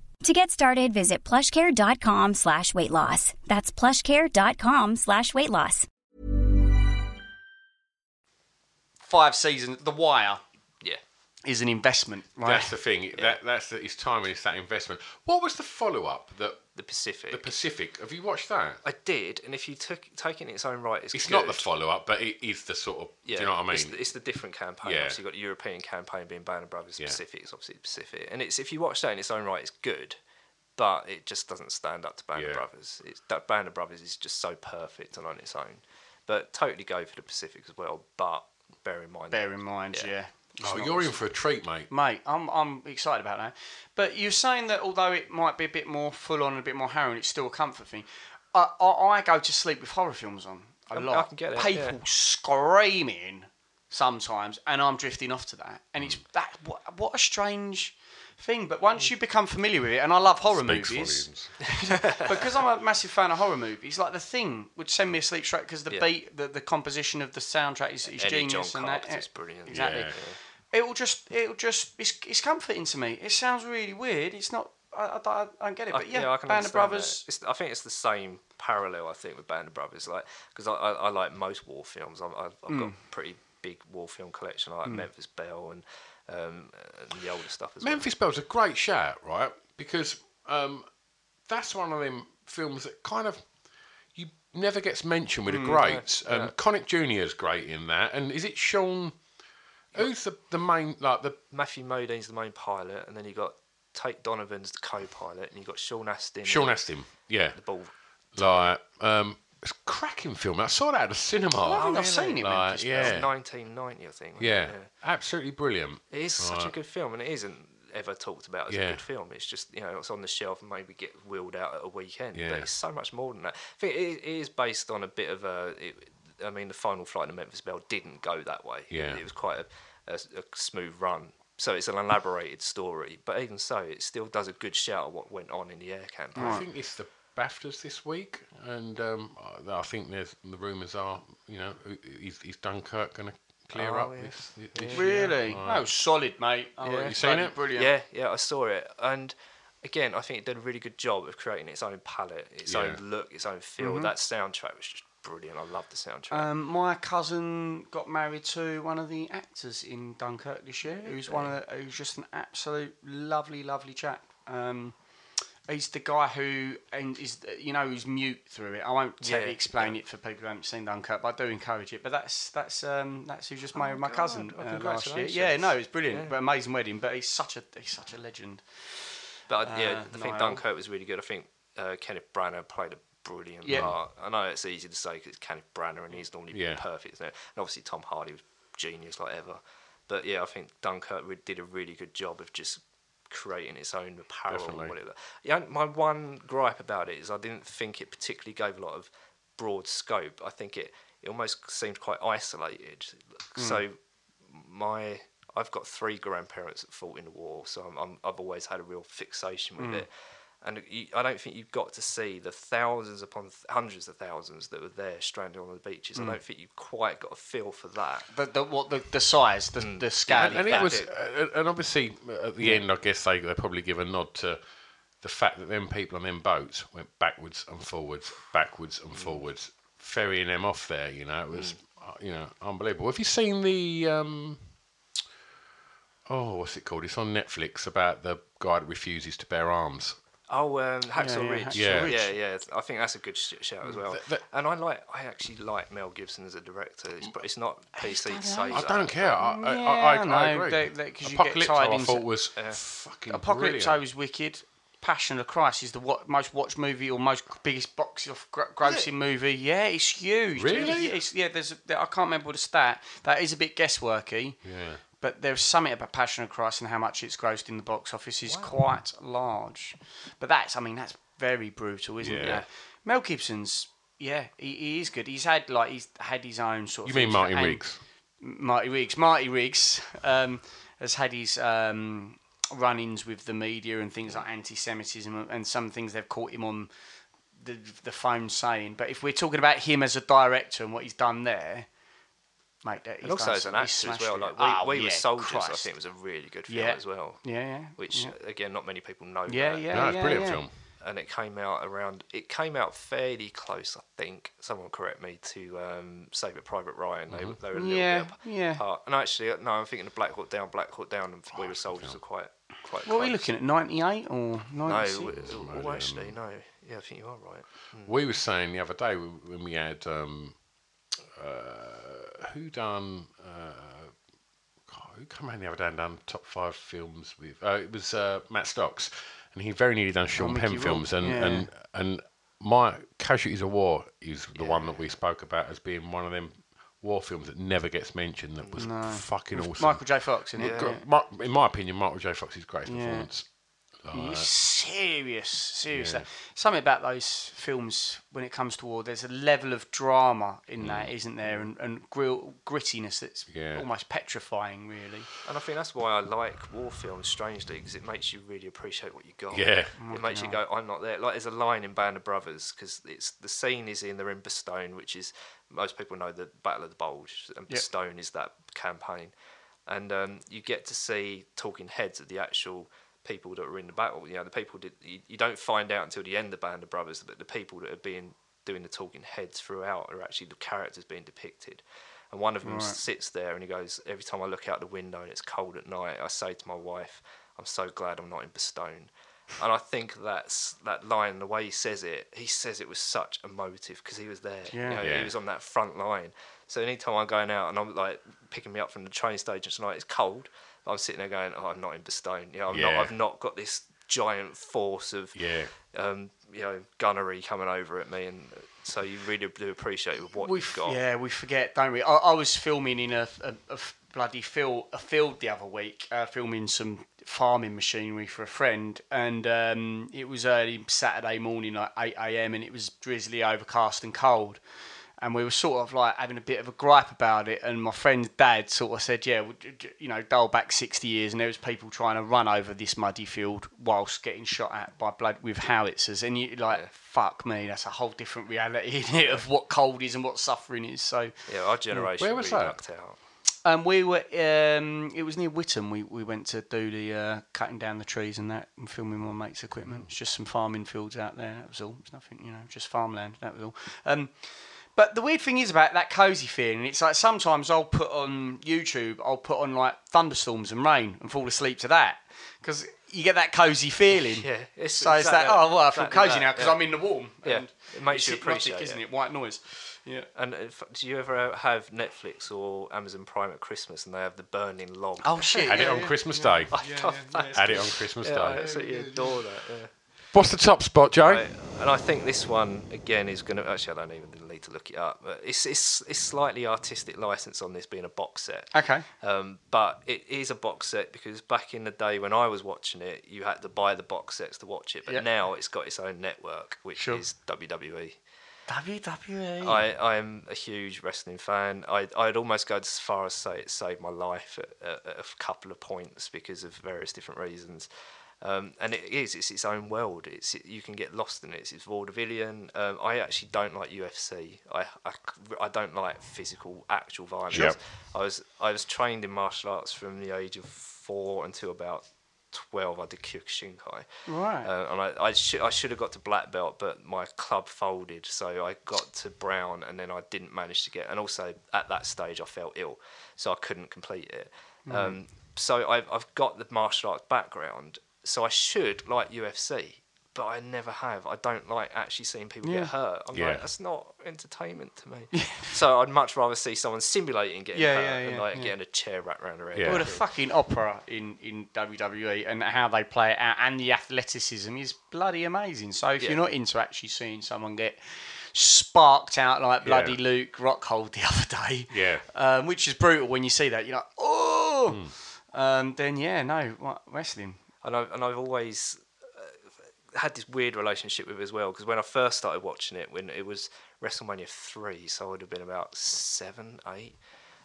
To get started, visit plushcare.com slash weight loss. That's plushcare.com slash weight loss. five seasons. The Wire. Is an investment, right? That's the thing. That that's the, it's time and it's that investment. What was the follow up? That The Pacific. the Pacific. Have you watched that? I did, and if you took take it in its own right, it's It's good. not the follow up, but it is the sort of. Yeah, do you know what I It's, mean? it's the different campaign. Yeah. Obviously, you've got the European campaign being Band of Brothers. Yeah. Pacific is obviously the Pacific, and it's if you watch that in its own right, it's good, but it just doesn't stand up to Band Yeah. of Brothers. It's that Band of Brothers is just so perfect and on its own. But totally go for the Pacific as well. But bear in mind, Bear in mind, Yeah. yeah. It's oh, you're in for a treat, mate. Mate, I'm I'm excited about that. But you're saying that although it might be a bit more full on, and a bit more harrowing, it's still a comfort thing. I I, I go to sleep with horror films on a I- I lot. can get it, People yeah. screaming sometimes, and I'm drifting off to that. And Mm. it's that what, what a strange thing. But once you become familiar with it, and I love horror Speaks movies because I'm a massive fan of horror movies. Like the thing would send me asleep straight because the Yeah. beat, the, the composition of the soundtrack is, is Eddie genius John and that. Carpenter's brilliant. Exactly. Yeah. it'll just it'll just it's, it's comforting to me. It sounds really weird. It's not. I, I, don't- I don't get it, I- but yeah, I can Band of Brothers. I think it's the same parallel. I think with Band of Brothers, like because I, I, I like most war films. I've, I've, I've got Mm. a pretty big war film collection. I like Mm. Memphis Belle and um, and the older stuff as Memphis Belle's a great shout, right? Because um, that's one of them films that kind of you never gets mentioned with Mm, the greats. yeah, Um, yeah. Connick Jr. is great in that, and is it Sean? Who's the the main like the well. Matthew Modine's the main pilot, and then you got Tate Donovan's the co-pilot, and you got Sean Astin. Sean Astin? Yeah, the ball. like um, it's a cracking film. I saw that at the cinema. I don't think I've oh, seen it, Like, Memphis Belle. yeah, It's 1990, I think. wasn't yeah, absolutely brilliant. It is such a good film, and it isn't ever talked about as Yeah. a good film. It's just you know it's on the shelf and maybe get wheeled out at a weekend. Yeah. But it's so much more than that. I think it, it is based on a bit of a. It, I mean, the final flight of Memphis Belle didn't go that way. Yeah. it was quite a, a, a smooth run. So it's an elaborated story, but even so, it still does a good shout of what went on in the air campaign. I think it's the BAFTAs this week, and um, I I think there's the rumours are, you know, is, is Dunkirk going to clear Oh, up yeah. this, this year? Really? Right. Oh, solid, mate. Oh, Yeah. it's You seen it? Brilliant. Yeah, yeah, I saw it, and again, I think it did a really good job of creating its own palette, its Yeah. own look, its own feel. Mhm. That soundtrack was just brilliant. I love the soundtrack. Um, my cousin got married to one of the actors in Dunkirk this year. Who's one of the, who's just an absolute lovely, lovely chap. Um, he's the guy who and is you know who's mute through it. I won't Yeah, explain it for people who haven't seen Dunkirk, but I do encourage it. But that's that's um, that's who just married my God, cousin well, uh, last year. Yeah, no, it's brilliant, Yeah. but amazing wedding. But he's such a he's such a legend. But I- yeah, Uh, I think Niall. Dunkirk was really good. I think uh, Kenneth Branagh played a brilliant Yeah. part. I know it's easy to say because it's Kenneth Branagh and he's normally Yeah. perfect, isn't it? And obviously Tom Hardy was genius like ever. But yeah, I think Dunkirk did a really good job of just creating its own apparel Definitely. or whatever. Yeah, my one gripe about it is I didn't think it particularly gave a lot of broad scope. I think it, it almost seemed quite isolated. So my I've got three grandparents that fought in the war, so I'm, I'm, I've always had a real fixation with Mm. it. And you, I don't think you've got to see the thousands upon th- hundreds of thousands that were there stranded on the beaches. I Mm. don't think you've quite got a feel for that. The the what the, the size, the the scale. and, and it was, uh, and obviously uh, at the Yeah. end, I guess they they probably give a nod to the fact that them people on them boats went backwards and forwards, backwards Mm. and forwards, ferrying them off there. You know, it was uh, you know unbelievable. Have you seen the? Um, oh, what's it called? It's on Netflix about the guy that refuses to bear arms. Oh, um, Hacksaw yeah, Ridge. Hacksaw Yeah. Ridge. yeah, yeah. I think that's a good sh- shout as well. Th- th- and I like, I actually like Mel Gibson as a director. It's, but it's not PC to say I don't care. I, I, Yeah, I, I, I I agree. they- they- 'cause you get Apocalypto, I thought was Yeah. fucking Apocalypto brilliant. is wicked. Passion of Christ is the wa- most watched movie or most biggest box of gr- grossing movie. Yeah, it's huge. Really? Yeah, it's, yeah there's. A, there, I can't remember the stat. That is a bit guessworky. Yeah. But there's something about Passion of Christ and how much it's grossed in the box office is quite large. But that's, I mean, that's very brutal, isn't it? Yeah. Mel Gibson's, yeah, he, he is good. He's had like he's had his own sort of. You mean and- Riggs? Marty Riggs. Marty Riggs um, has had his um, run-ins with the media and things like anti-Semitism and some things they've caught him on the the phone saying. But if we're talking about him as a director and what he's done there, mate, that, he's And also done as an actor as well. it. Like we, Oh, we yeah, were soldiers. I think it was a really good film Yeah. as well. Yeah, yeah. Which yeah. again, not many people know. Yeah, that. yeah, No, it's a yeah, brilliant yeah. film. and it came out around. It came out fairly close, I think. Someone correct me to um, Saving Private Ryan. They, were- they were a little Yeah, bit yeah. apart. And actually, uh, no, I'm thinking of Black Hawk Down. Black Hawk Down and We Were Soldiers are quite quite. What are we looking at? Ninety-eight or No, ninety-six? w- oh, actually, no. Yeah, I think you are right. We were saying the other day when when we had um, uh, who done uh, God, who come around the other day and done top five films with uh, it was uh, Matt Stocks and he very nearly done Sean Penn films and, yeah. and and my Casualties of War is the one that we spoke about as being one of them war films that never gets mentioned that was fucking With awesome. Michael J. Fox in it. Gr- yeah. In my opinion, Michael J. Fox's greatest Yeah. performance. He's serious, serious. Yeah. Something about those films when it comes to war. There's a level of drama in that, isn't there? And, and grill, grittiness that's Mm. Yeah. almost petrifying, really. And I think that's why I like war films, strangely, because it makes you really appreciate what you got. Yeah. It makes you go, I'm not there. Like, there's a line in Band of Brothers, because it's the scene is in, they're in Bastogne, which is, most people know the Battle of the Bulge, and Yep. Bastogne is that campaign. and um, you get to see talking heads of the actual people that were in the battle. You know, the people that you, you don't find out until the end of Band of Brothers, but the people that are being doing the talking heads throughout are actually the characters being depicted. And one of them Right. sits there and he goes, Every time I look out the window and it's cold at night, I say to my wife, I'm so glad I'm not in Bastogne. And I think that's that line, the way he says it, he says it was such emotive because he was there. Yeah. You know, Yeah. He was on that front line. So anytime I'm going out and I'm like picking me up from the train station tonight, it's cold. I'm sitting there going, oh, I'm not in Bastogne. You know, I'm not, Yeah. I've not got this giant force of Yeah. um, you know, gunnery coming over at me, and so you really do appreciate what we you've got. Yeah, we forget, don't we? I, I was filming in a bloody field, a field the other week, uh, filming some farming machinery for a friend, and um, it was early Saturday morning, like eight a.m., and it was drizzly, overcast, and cold. And we were sort of like having a bit of a gripe about it, and my friend's dad sort of said, "Yeah, well, d- d- you know, dial back sixty years, and there was people trying to run over this muddy field whilst getting shot at by blood with howitzers, and you like, fuck me, that's a whole different reality in it of what cold is and what suffering is." So, Yeah, our generation Where was really that? lucked out. um, we were. Um, it was near Witham. We we went to do the uh, cutting down the trees and that, and filming my mate's equipment. It's just some farming fields out there. That was all. It's nothing, you know, just farmland. That was all. Um, but the weird thing is about that cozy feeling. It's like sometimes I'll put on YouTube. I'll put on like thunderstorms and rain and fall asleep to that because you get that cozy feeling. Yeah, it's so it's that. exactly Oh well, I feel exactly cozy that, now because yeah. I'm in the warm. Yeah, and it makes it's you hypnotic, appreciate isn't it. it? White noise. Yeah. And if, do you ever have Netflix or Amazon Prime at Christmas and they have the burning log? Oh shit! Had it yeah, on yeah. Christmas Day. I love that. Had it on Christmas Yeah, I Day. absolutely adore that. Yeah. What's the top spot, Joe? Right, And I think this one again is going to actually I don't even need to look it up, but it's it's it's slightly artistic license on this being a box set. Okay. Um, but it is a box set because back in the day when I was watching it, you had to buy the box sets to watch it. But Yep. now it's got its own network, which Sure. is WWE. WWE. I, I'm a huge wrestling fan. I, I'd almost go as far as say it saved my life at, at, at a couple of points because of various different reasons. Um, and it is, it's its own world. It's You can get lost in it. It's vaudevillian. Um, I actually don't like UFC. I, I, I don't like physical, actual violence. Yep. I was I was trained in martial arts from the age of four until about 12. I did Kyokushinkai. Right. Uh, and I, I, sh- I should have got to black belt, but my club folded, so I got to brown, and then I didn't manage to get. And also at that stage, I felt ill, so I couldn't complete it. Um, so I've, I've got the martial arts background, so I should like UFC, but I never have. I don't like actually seeing people Yeah. get hurt. I'm Yeah. like, that's not entertainment to me. so I'd much rather see someone simulating getting Yeah, hurt yeah, and yeah, like yeah. getting a chair wrapped around their head. Yeah. Well, the fucking opera in, in WWE and how they play it out and the athleticism is bloody amazing. So if Yeah. you're not into actually seeing someone get sparked out like bloody Yeah. Luke Rockhold the other day, Yeah. um, which is brutal when you see that. You're like, oh, Hmm. um, then yeah, no, what, wrestling. And I've and I've always uh, had this weird relationship with it as well because when I first started watching it, when it was WrestleMania three, so I would have been about seven, eight.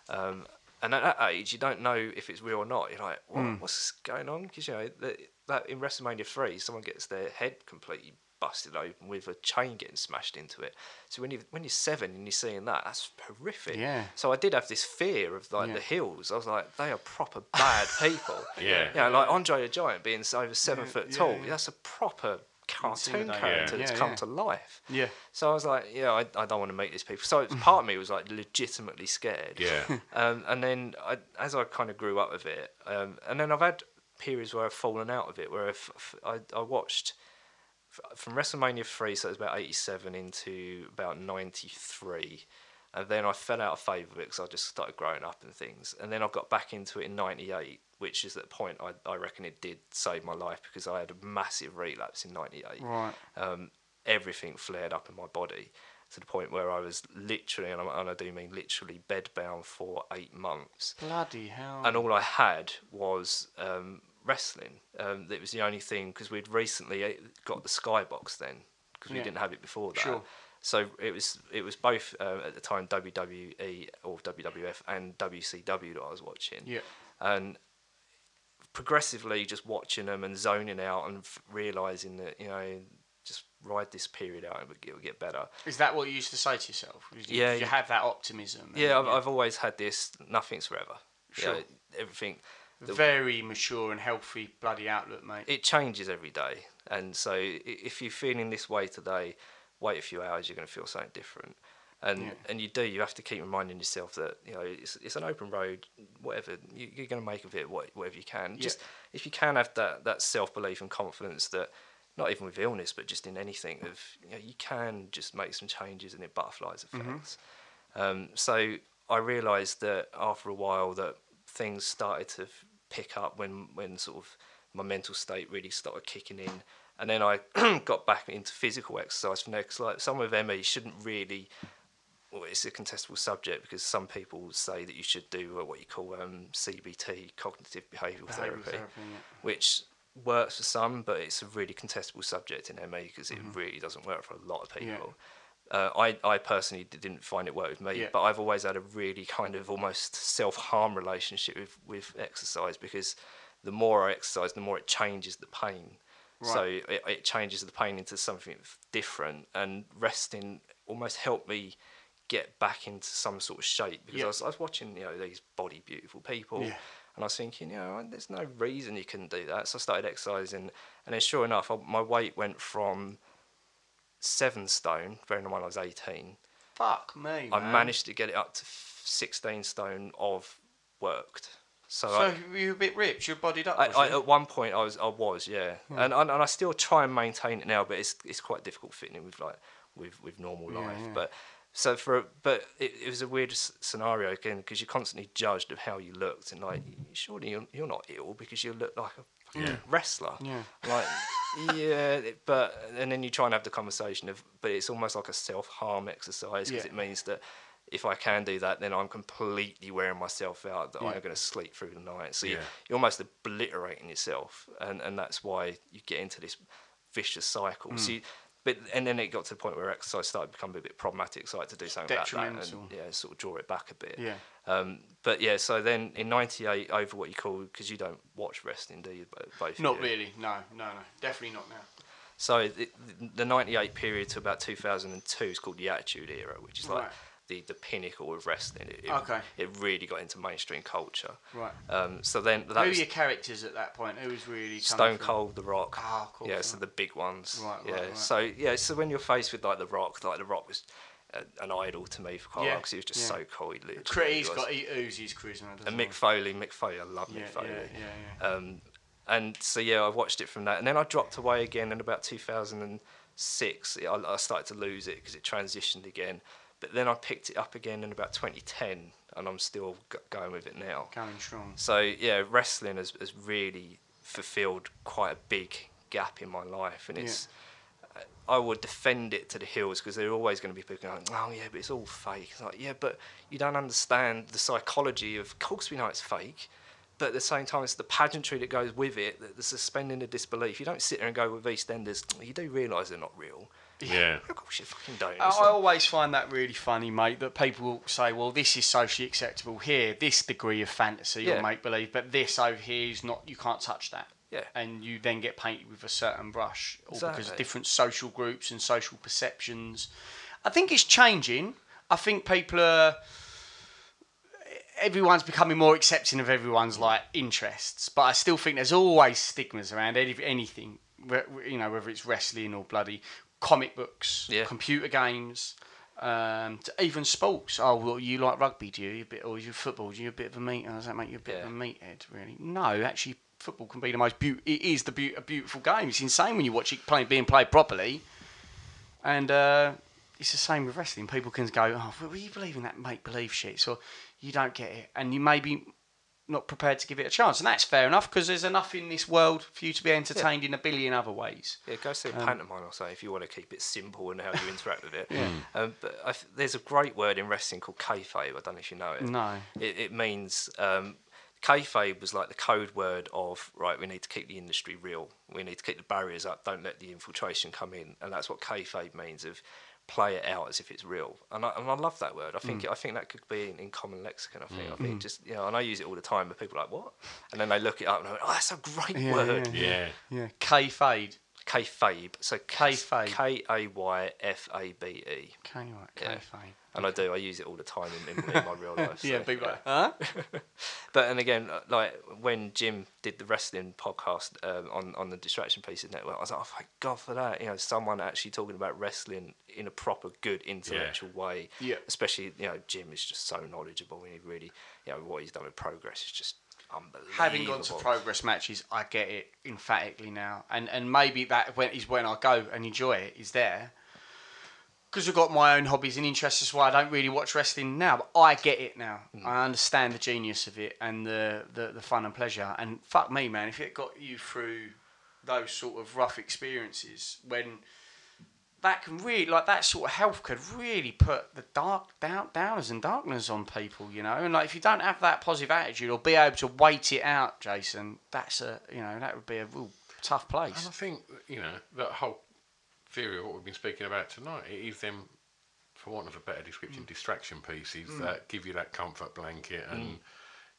Um, and at that age, you don't know if it's real or not. You're like, what, what's going on? Because you know that, that in WrestleMania three, someone gets their head completely busted open with a chain getting smashed into it. So when you when you're seven and you're seeing that, that's horrific. Yeah. So I did have this fear of like Yeah. the hills. I was like, they are proper bad people. Yeah. You know, like Andre the Giant being over seven Yeah, foot yeah, tall. yeah. That's a proper cartoon character Yeah. that's Yeah, come yeah. to life. Yeah. So I was like, yeah, I, I don't want to meet these people. So part of me was like legitimately scared. Yeah. Um, and then I, as I kind of grew up with it, um, and then I've had periods where I've fallen out of it, where I've, I, I watched f- from WrestleMania 3, so it was about 87 into about 93. And then I fell out of favour because I just started growing up and things. And then I got back into it in 98, which is the point I, I reckon it did save my life because I had a massive relapse in 98 Right. um, everything flared up in my body to the point where I was literally, and I, and I do mean literally, bedbound for eight months. Bloody hell. And all I had was um, wrestling. Um, it was the only thing because we'd recently uh, got the Skybox then because we Yeah. didn't have it before that. Sure. So it was it was both uh, at the time WWE or WWF and WCW that I was watching Yeah. and progressively just watching them and zoning out and f- realizing that you know just ride this period out and it'll get better. Is that what you used to say to yourself? Did you, Yeah, did you you- have that optimism? Yeah, I've, I've always had this. Nothing's forever. You Sure. know, everything. That- Very mature and healthy bloody outlook, mate. it changes every day, and so if you're feeling this way today, wait a few hours, you're going to feel something different. And Yeah. and you do. You have to keep reminding yourself that you know it's it's an open road. Whatever you, you're going to make of it, what- whatever you can. Yeah. Just if you can have that that self belief and confidence that. Not even with illness, but just in anything, of you know, you can just make some changes and it butterflies Mm-hmm. effects. Um, so I realised that after a while that things started to pick up when when sort of my mental state really started kicking in, and then I got back into physical exercise from there. 'cause like some of ME shouldn't really. Well, it's a contestable subject because some people say that you should do uh, what you call um, CBT, cognitive behavioural therapy, therapy, yeah. which works for some, but it's a really contestable subject in ME because it really doesn't work for a lot of Mm-hmm. Yeah. Uh, I, I personally didn't find it work with me, Yeah. but I've always had a really kind of almost self harm relationship with, with exercise because the more I exercise, the more it changes the pain. So Right. it, it changes the pain into something different, and resting almost helped me get back into some sort of shape because Yeah. I, was, I was watching you know these body beautiful people, Yeah. and I was thinking, you know, there's no reason you couldn't do that. So I started exercising, and then sure enough, I, my weight went from seven stone, bearing in mind I was 18, Fuck me, I man. managed to get it up to 16 stone of worked. So, So I, you were a bit ripped. You're bodied up. I, I, you? at one point I was, I was, yeah, Hmm. and, and and I still try and maintain it now, but it's it's quite difficult fitting in with like with with normal Yeah, life. yeah. But so for but it, it was a weird scenario again because you're constantly judged of how you looked and like surely you're, you're not ill because you look like a Yeah. wrestler. Yeah. Like yeah, but and then you try and have the conversation of but it's almost like a self harm exercise because Yeah. it means that. If I can do that, then I'm completely wearing myself out. That Yeah. I'm going to sleep through the night. So you, Yeah. you're almost obliterating yourself, and and that's why you get into this vicious cycle. Mm. So, you, but and then it got to the point where exercise started become a bit problematic. So I had to do something about that, and yeah, sort of draw it back a bit. Yeah. Um, but yeah, so then in '98, over what you call because you don't watch wrestling, do you? Both. Not you? really. No, no, no. Definitely not now. So the, the 98 period to about 2002 is called the Attitude Era, which is like Right. The, the pinnacle of wrestling. It, it, Okay. It really got into mainstream culture. Right. Um, so then that Who was your characters at that point? Who was really Stone? Cold, The Rock. Ah, of course, Yeah, so right. the big ones. Right, right, yeah. right. So yeah, so when you're faced with like The Rock, like The Rock was a, an idol to me for quite a Yeah, while because he was just yeah. so cool. He literally Cra- He's got he oozes charisma. and Mick? Foley, Mick Foley, I love Yeah, Mick Foley. yeah, yeah, yeah. Um, and so yeah, I watched it from that, and then I dropped away again in about 2006. I, I started to lose it because it transitioned again, but then I picked it up again in about 2010, and I'm still g- going with it now. Going strong. So yeah, wrestling has, has really fulfilled quite a big gap in my life, and Yeah. it's. Uh, I would defend it to the hills because there are always going to be people going, "Oh yeah, but it's all fake." It's like, yeah, but you don't understand the psychology of. Of course, we know it's fake, but at the same time, it's the pageantry that goes with it, the, the suspending of disbelief. You don't sit there and go with EastEnders. You do realise they're not real. Yeah. Of course, you fucking don't. I, I always find that really funny, mate. That people will say, "Well, this is socially acceptable here, this degree of fantasy or make believe, but this over here is not. You can't touch that." Yeah. And you then get painted with a certain brush, all because of different social groups and social perceptions. I think it's changing. I think people are. Everyone's becoming more accepting of everyone's like interests, but I still think there's always stigmas around any, anything. You know, whether it's wrestling or bloody comic books, Yeah. computer games, um, to even sports. Oh, well, you like rugby, do you? You a bit, or you football? Do you a bit of a meat? Does that make you a bit of a meathead? Really? No, actually, football can be the most beautiful. It is the beau- a beautiful game. It's insane when you watch it being played properly. And uh, it's the same with wrestling. People can go, "Oh, well, you believe in that make believe shit?" So you don't get it, and you may be not prepared to give it a chance, and that's fair enough because there's enough in this world for you to be entertained in a billion other ways. Yeah, go see a Um, pantomime or something if you want to keep it simple and how you interact with it. Yeah. Um, but I th- there's a great word in wrestling called kayfabe. I don't know if you know it. No. It, it means um, kayfabe was like the code word of right. We need to keep the industry real. We need to keep the barriers up. Don't let the infiltration come in. And that's what kayfabe means of play it out as if it's real. And I, and I love that word. I think Mm. I think that could be in, in common lexicon. I think I Mm. think just you know, and I use it all the time. But people are like what? And then they look it up and I go, oh, that's a great Yeah, word. yeah, yeah. Yeah. Kayfabe. Kayfabe. So Kayfabe. K A Y F A B E. K right, Yeah. kayfabe. And I do. I use it all the time in, in, in my real life. Yeah, so, people like, huh? But and again, uh, like when Jim did the wrestling podcast um, on on the Distraction Pieces Network, I was like, oh, thank God for that. You know, someone actually talking about wrestling in a proper, good, intellectual way. Yeah. Especially, you know, Jim is just so knowledgeable, and he really, you know, what he's done with Progress is just unbelievable. Having gone to progress matches, I get it emphatically now, and and maybe that when is when I go and enjoy it is there. Because I've got my own hobbies and interests as well. I don't really watch wrestling now, but I get it now. Hmm. I understand the genius of it and the, the, the fun and pleasure. And fuck me, man, if it got you through those sort of rough experiences, when that can really, like that sort of health could really put the dark down, downers and darkness on people, you know. And like if you don't have that positive attitude or be able to wait it out, Jason, that's a, you know, that would be a real tough place. And I think you know that whole theory of what we've been speaking about tonight. It is them, for want of a better description, Mm. distraction pieces Mm. that give you that comfort blanket and Mm.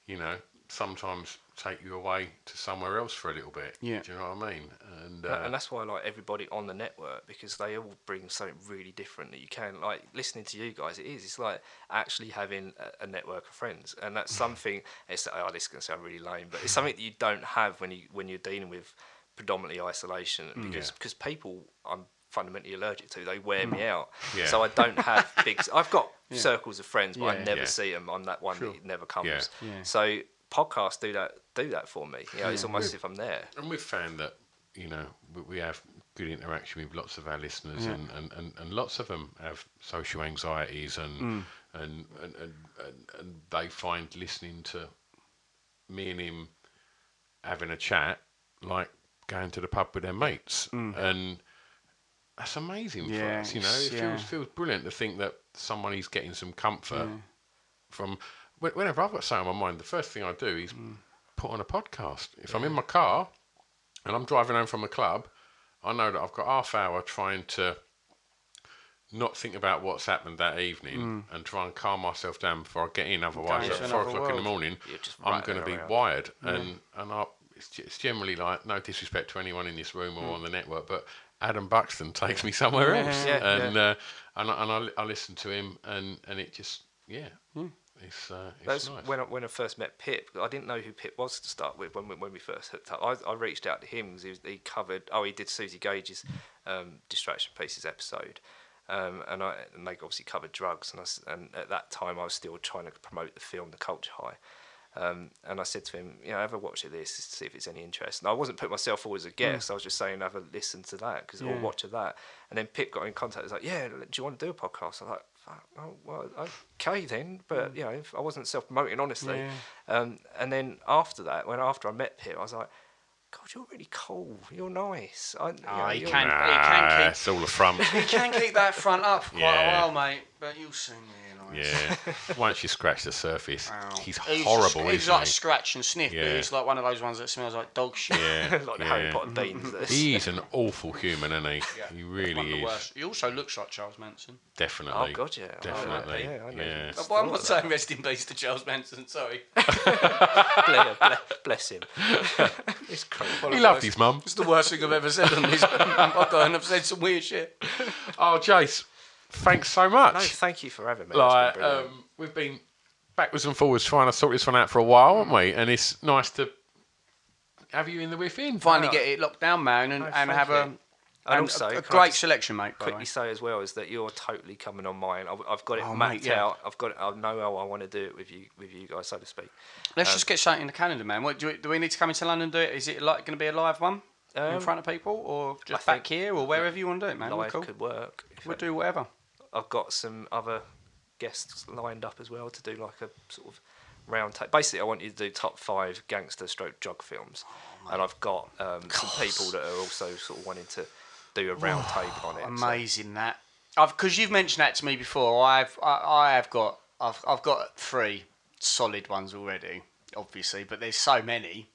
you know sometimes take you away to somewhere else for a little bit. Yeah. Do you know what I mean? And, uh, and that's why I like everybody on the network because they all bring something really different that you can like listening to you guys. It is. It's like actually having a, a network of friends, and that's something. It's oh, this is to sound really lame, but it's something that you don't have when you when you're dealing with predominantly isolation Mm. because Yeah. because people I'm fundamentally allergic to. They wear me Mm. out. Yeah. So I don't have big. I've got Yeah. circles of friends, but I never Yeah. see them. I'm that one Sure. that never comes. Yeah. Yeah. So podcasts do that do that for me. You know, it's almost We've- if I'm there. And we've found that, you know, we, we have good interaction with lots of our listeners, Yeah. and, and, and, and lots of them have social anxieties, and, Mm. and, and, and, and, and they find listening to me and him having a chat like going to the pub with their mates. And that's amazing for us, you know. It yeah. feels, feels brilliant to think that somebody's getting some comfort Yeah. from. Whenever I've got something on my mind, the first thing I do is Mm. put on a podcast. If I'm in my car and I'm driving home from a club, I know that I've got half hour trying to not think about what's happened that evening Mm. and try and calm myself down before I get in. Otherwise, at four o'clock in the morning, I'm going to be wired. Yeah. And and I, it's, it's generally like no disrespect to anyone in this room or Mm. on the network, but Adam Buxton takes me somewhere else, yeah, and yeah. Uh, and I, and I, I listen to him, and and it just yeah, it's uh, it's That's nice. when I, when I first met Pip. I didn't know who Pip was to start with when we, when we first hooked up. I, I reached out to him because he, was- he covered. Oh, he did Suzi Gage's um, Distraction Pieces episode, um, and I and they obviously covered drugs. And, I and at that time, I was still trying to promote the film, The Culture High. Um, and I said to him, you know, have a watch of this to see if it's any interest. And I wasn't putting myself forward as a guest. I was just saying, have a listen to that because or Yeah. watch of that. And then Pip got in contact. He was like, yeah, do you want to do a podcast? I'm like, "Fuck, oh, well, okay then. But you know, if I wasn't self promoting honestly. Yeah. Um, and then after that, when after I met Pip, I was like, God, you're really cool. You're nice. I, you Oh, know, he you're- can, he Nah, can keep it's all a front. He can keep that front up for quite Yeah. a while, mate, but you'll soon realise. Yeah, once you scratch the surface, Wow. he's He's horrible. Just, he's isn't like he? scratch and sniff, but Yeah. he's like one of those ones that smells like dog shit. Yeah, like the yeah. Harry Potter Deans. this. He's an awful human, isn't he? Yeah. He One really the is. worst. He also looks like Charles Manson. Definitely. Oh, God, yeah. Oh, Definitely. yeah, I know. yeah. But I'm not saying rest in peace to Charles Manson. Sorry. bless, bless, bless him. it's crazy. He loved his mum. It's the worst thing I've ever said on this podcast, and I've said some weird shit. Oh, Jace, thanks so much. No, thank you for having me. like, been um, we've been backwards and forwards trying to sort this one out for a while, haven't we? And it's nice to have you in the within. Finally get it locked down, man, and, No, and have you. a, And and also, a, a great just selection, mate. Quickly say as well is that you're totally coming on mine. I've, I've got it Oh, mapped mate, yeah. out. I've got. It, I know how I want to do it with you, with you guys, so to speak. Let's Um, just get something in the calendar, man. What do we, do we need to come into London and do it? Is it like going to be a live one in Um, front of people, or just I back here, or wherever you want to do it, man? Live cool. could work. We'll do whatever. I've got some other guests lined up as well to do like a sort of round table. Basically, I want you to do top five gangster stroke jog films, Oh, and I've got um, some people that are also sort of wanting to do a round table on it. Amazing that. I've because you've mentioned that to me before. I've I, I have got I've I've got three solid ones already, obviously, but there's so many.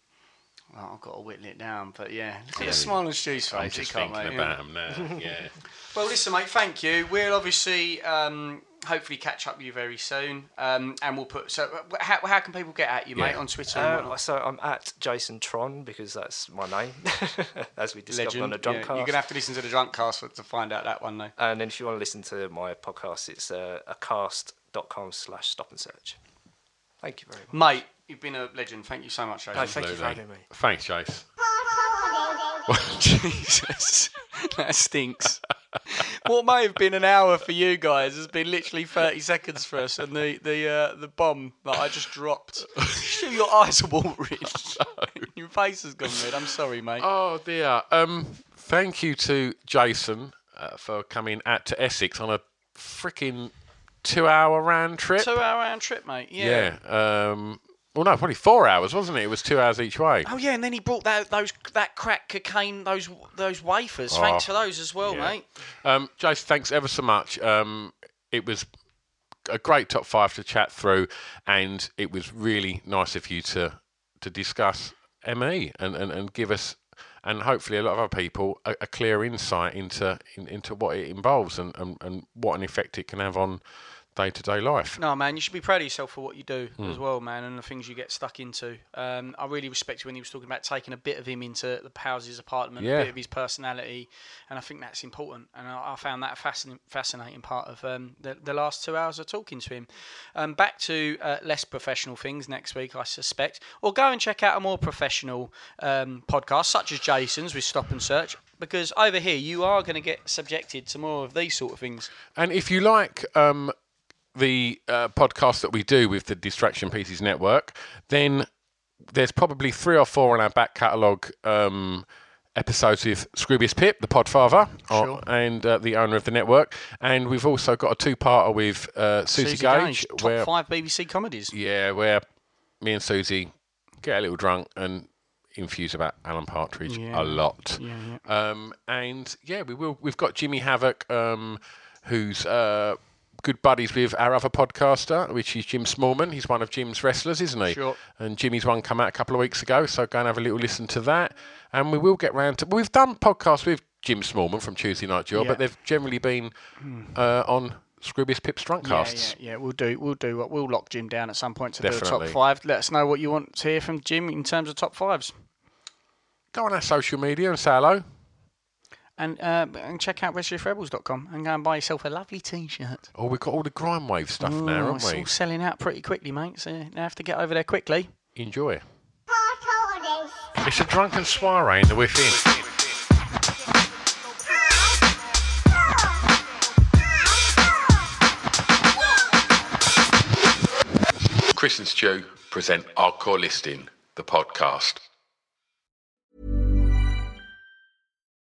Oh, I've got to whittle it down, but yeah, look at the smile on Stu's face. I'm he just can't, thinking mate, about him now. Yeah. Well, listen, mate. Thank you. We'll obviously, um, hopefully, catch up with you very soon, um, and we'll put. So, how, how can people get at you, mate, Yeah. on Twitter? Uh, whatnot? so I'm at Jason Tron because that's my name, as we discovered Legend. on the Yeah, drunk You're gonna have to listen to the drunk cast for, to find out that one, though. And then if you want to listen to my podcast, it's uh, acast.com slash stop and search. Thank you very much. Mate, You've been a legend. Thank you so much, Jason. No, thank you for having me. Thanks, Jace. Jesus, that stinks. What may have been an hour for you guys has been literally 30 seconds for us, and the the uh, the bomb that I just dropped. Your eyes are watering. Your face has gone red. I'm sorry, mate. Oh dear. Um, thank you to Jason uh, for coming out to Essex on a freaking two-hour round trip. Two hour round trip, mate. Yeah. Yeah. Um, well, no, probably four hours, wasn't it? It was two hours each way. Oh yeah, and then he brought that those that crack cocaine those those wafers. Thanks Oh, for those as well, yeah. mate. Um, Jason, thanks ever so much. Um, it was a great top five to chat through, and it was really nice of you to to discuss ME and, and, and give us and hopefully a lot of other people a, a clear insight into in, into what it involves and, and, and what an effect it can have on day to day life. No, man, you should be proud of yourself for what you do Hmm. as well, man, and the things you get stuck into. Um, I really respect when he was talking about taking a bit of him into the house's apartment, Yeah. a bit of his personality, and I think that's important. And I, I found that a fascinating, fascinating part of um, the, the last two hours of talking to him. Um, back to uh, less professional things next week, I suspect, or go and check out a more professional um, podcast such as Jason's with Stop and Search. Because over here, you are going to get subjected to more of these sort of things. And if you like um, the uh, podcast that we do with the Distraction Pieces Network, then there's probably three or four in our back catalogue um, episodes with Scroobius Pip, the podfather, or- and uh, the owner of the network. And we've also got a two-parter with uh, Suzi, Gage, top where five BBC comedies. yeah, where me and Suzi get a little drunk and infuse about Alan Partridge Yeah. a lot. Yeah, Um, and yeah, we will. We've got Jimmy Havoc, um, who's uh, good buddies with our other podcaster, which is Jim Smallman. He's one of Jim's wrestlers, isn't he? Sure. And Jimmy's one come out a couple of weeks ago, so go and have a little listen to that. And we will get round to. We've done podcasts with Jim Smallman from Tuesday Night Jaw, Yeah. but they've generally been uh, on Scroobius Pip's Drunkcasts. Yeah, yeah, yeah. We'll do. We'll do. We'll lock Jim down at some point to do a top five. Let us know what you want to hear from Jim in terms of top fives, Go on our social media and say hello. And uh, and check out rescuerebels.com and go and buy yourself a lovely T-shirt. Oh, we've got all the grime wave stuff now, Ooh, haven't we? it's all selling out pretty quickly, mate. So you have to get over there quickly. Enjoy. It's a drunken soiree in the within. Chris and Stu present Our Hardcore Listing, the podcast.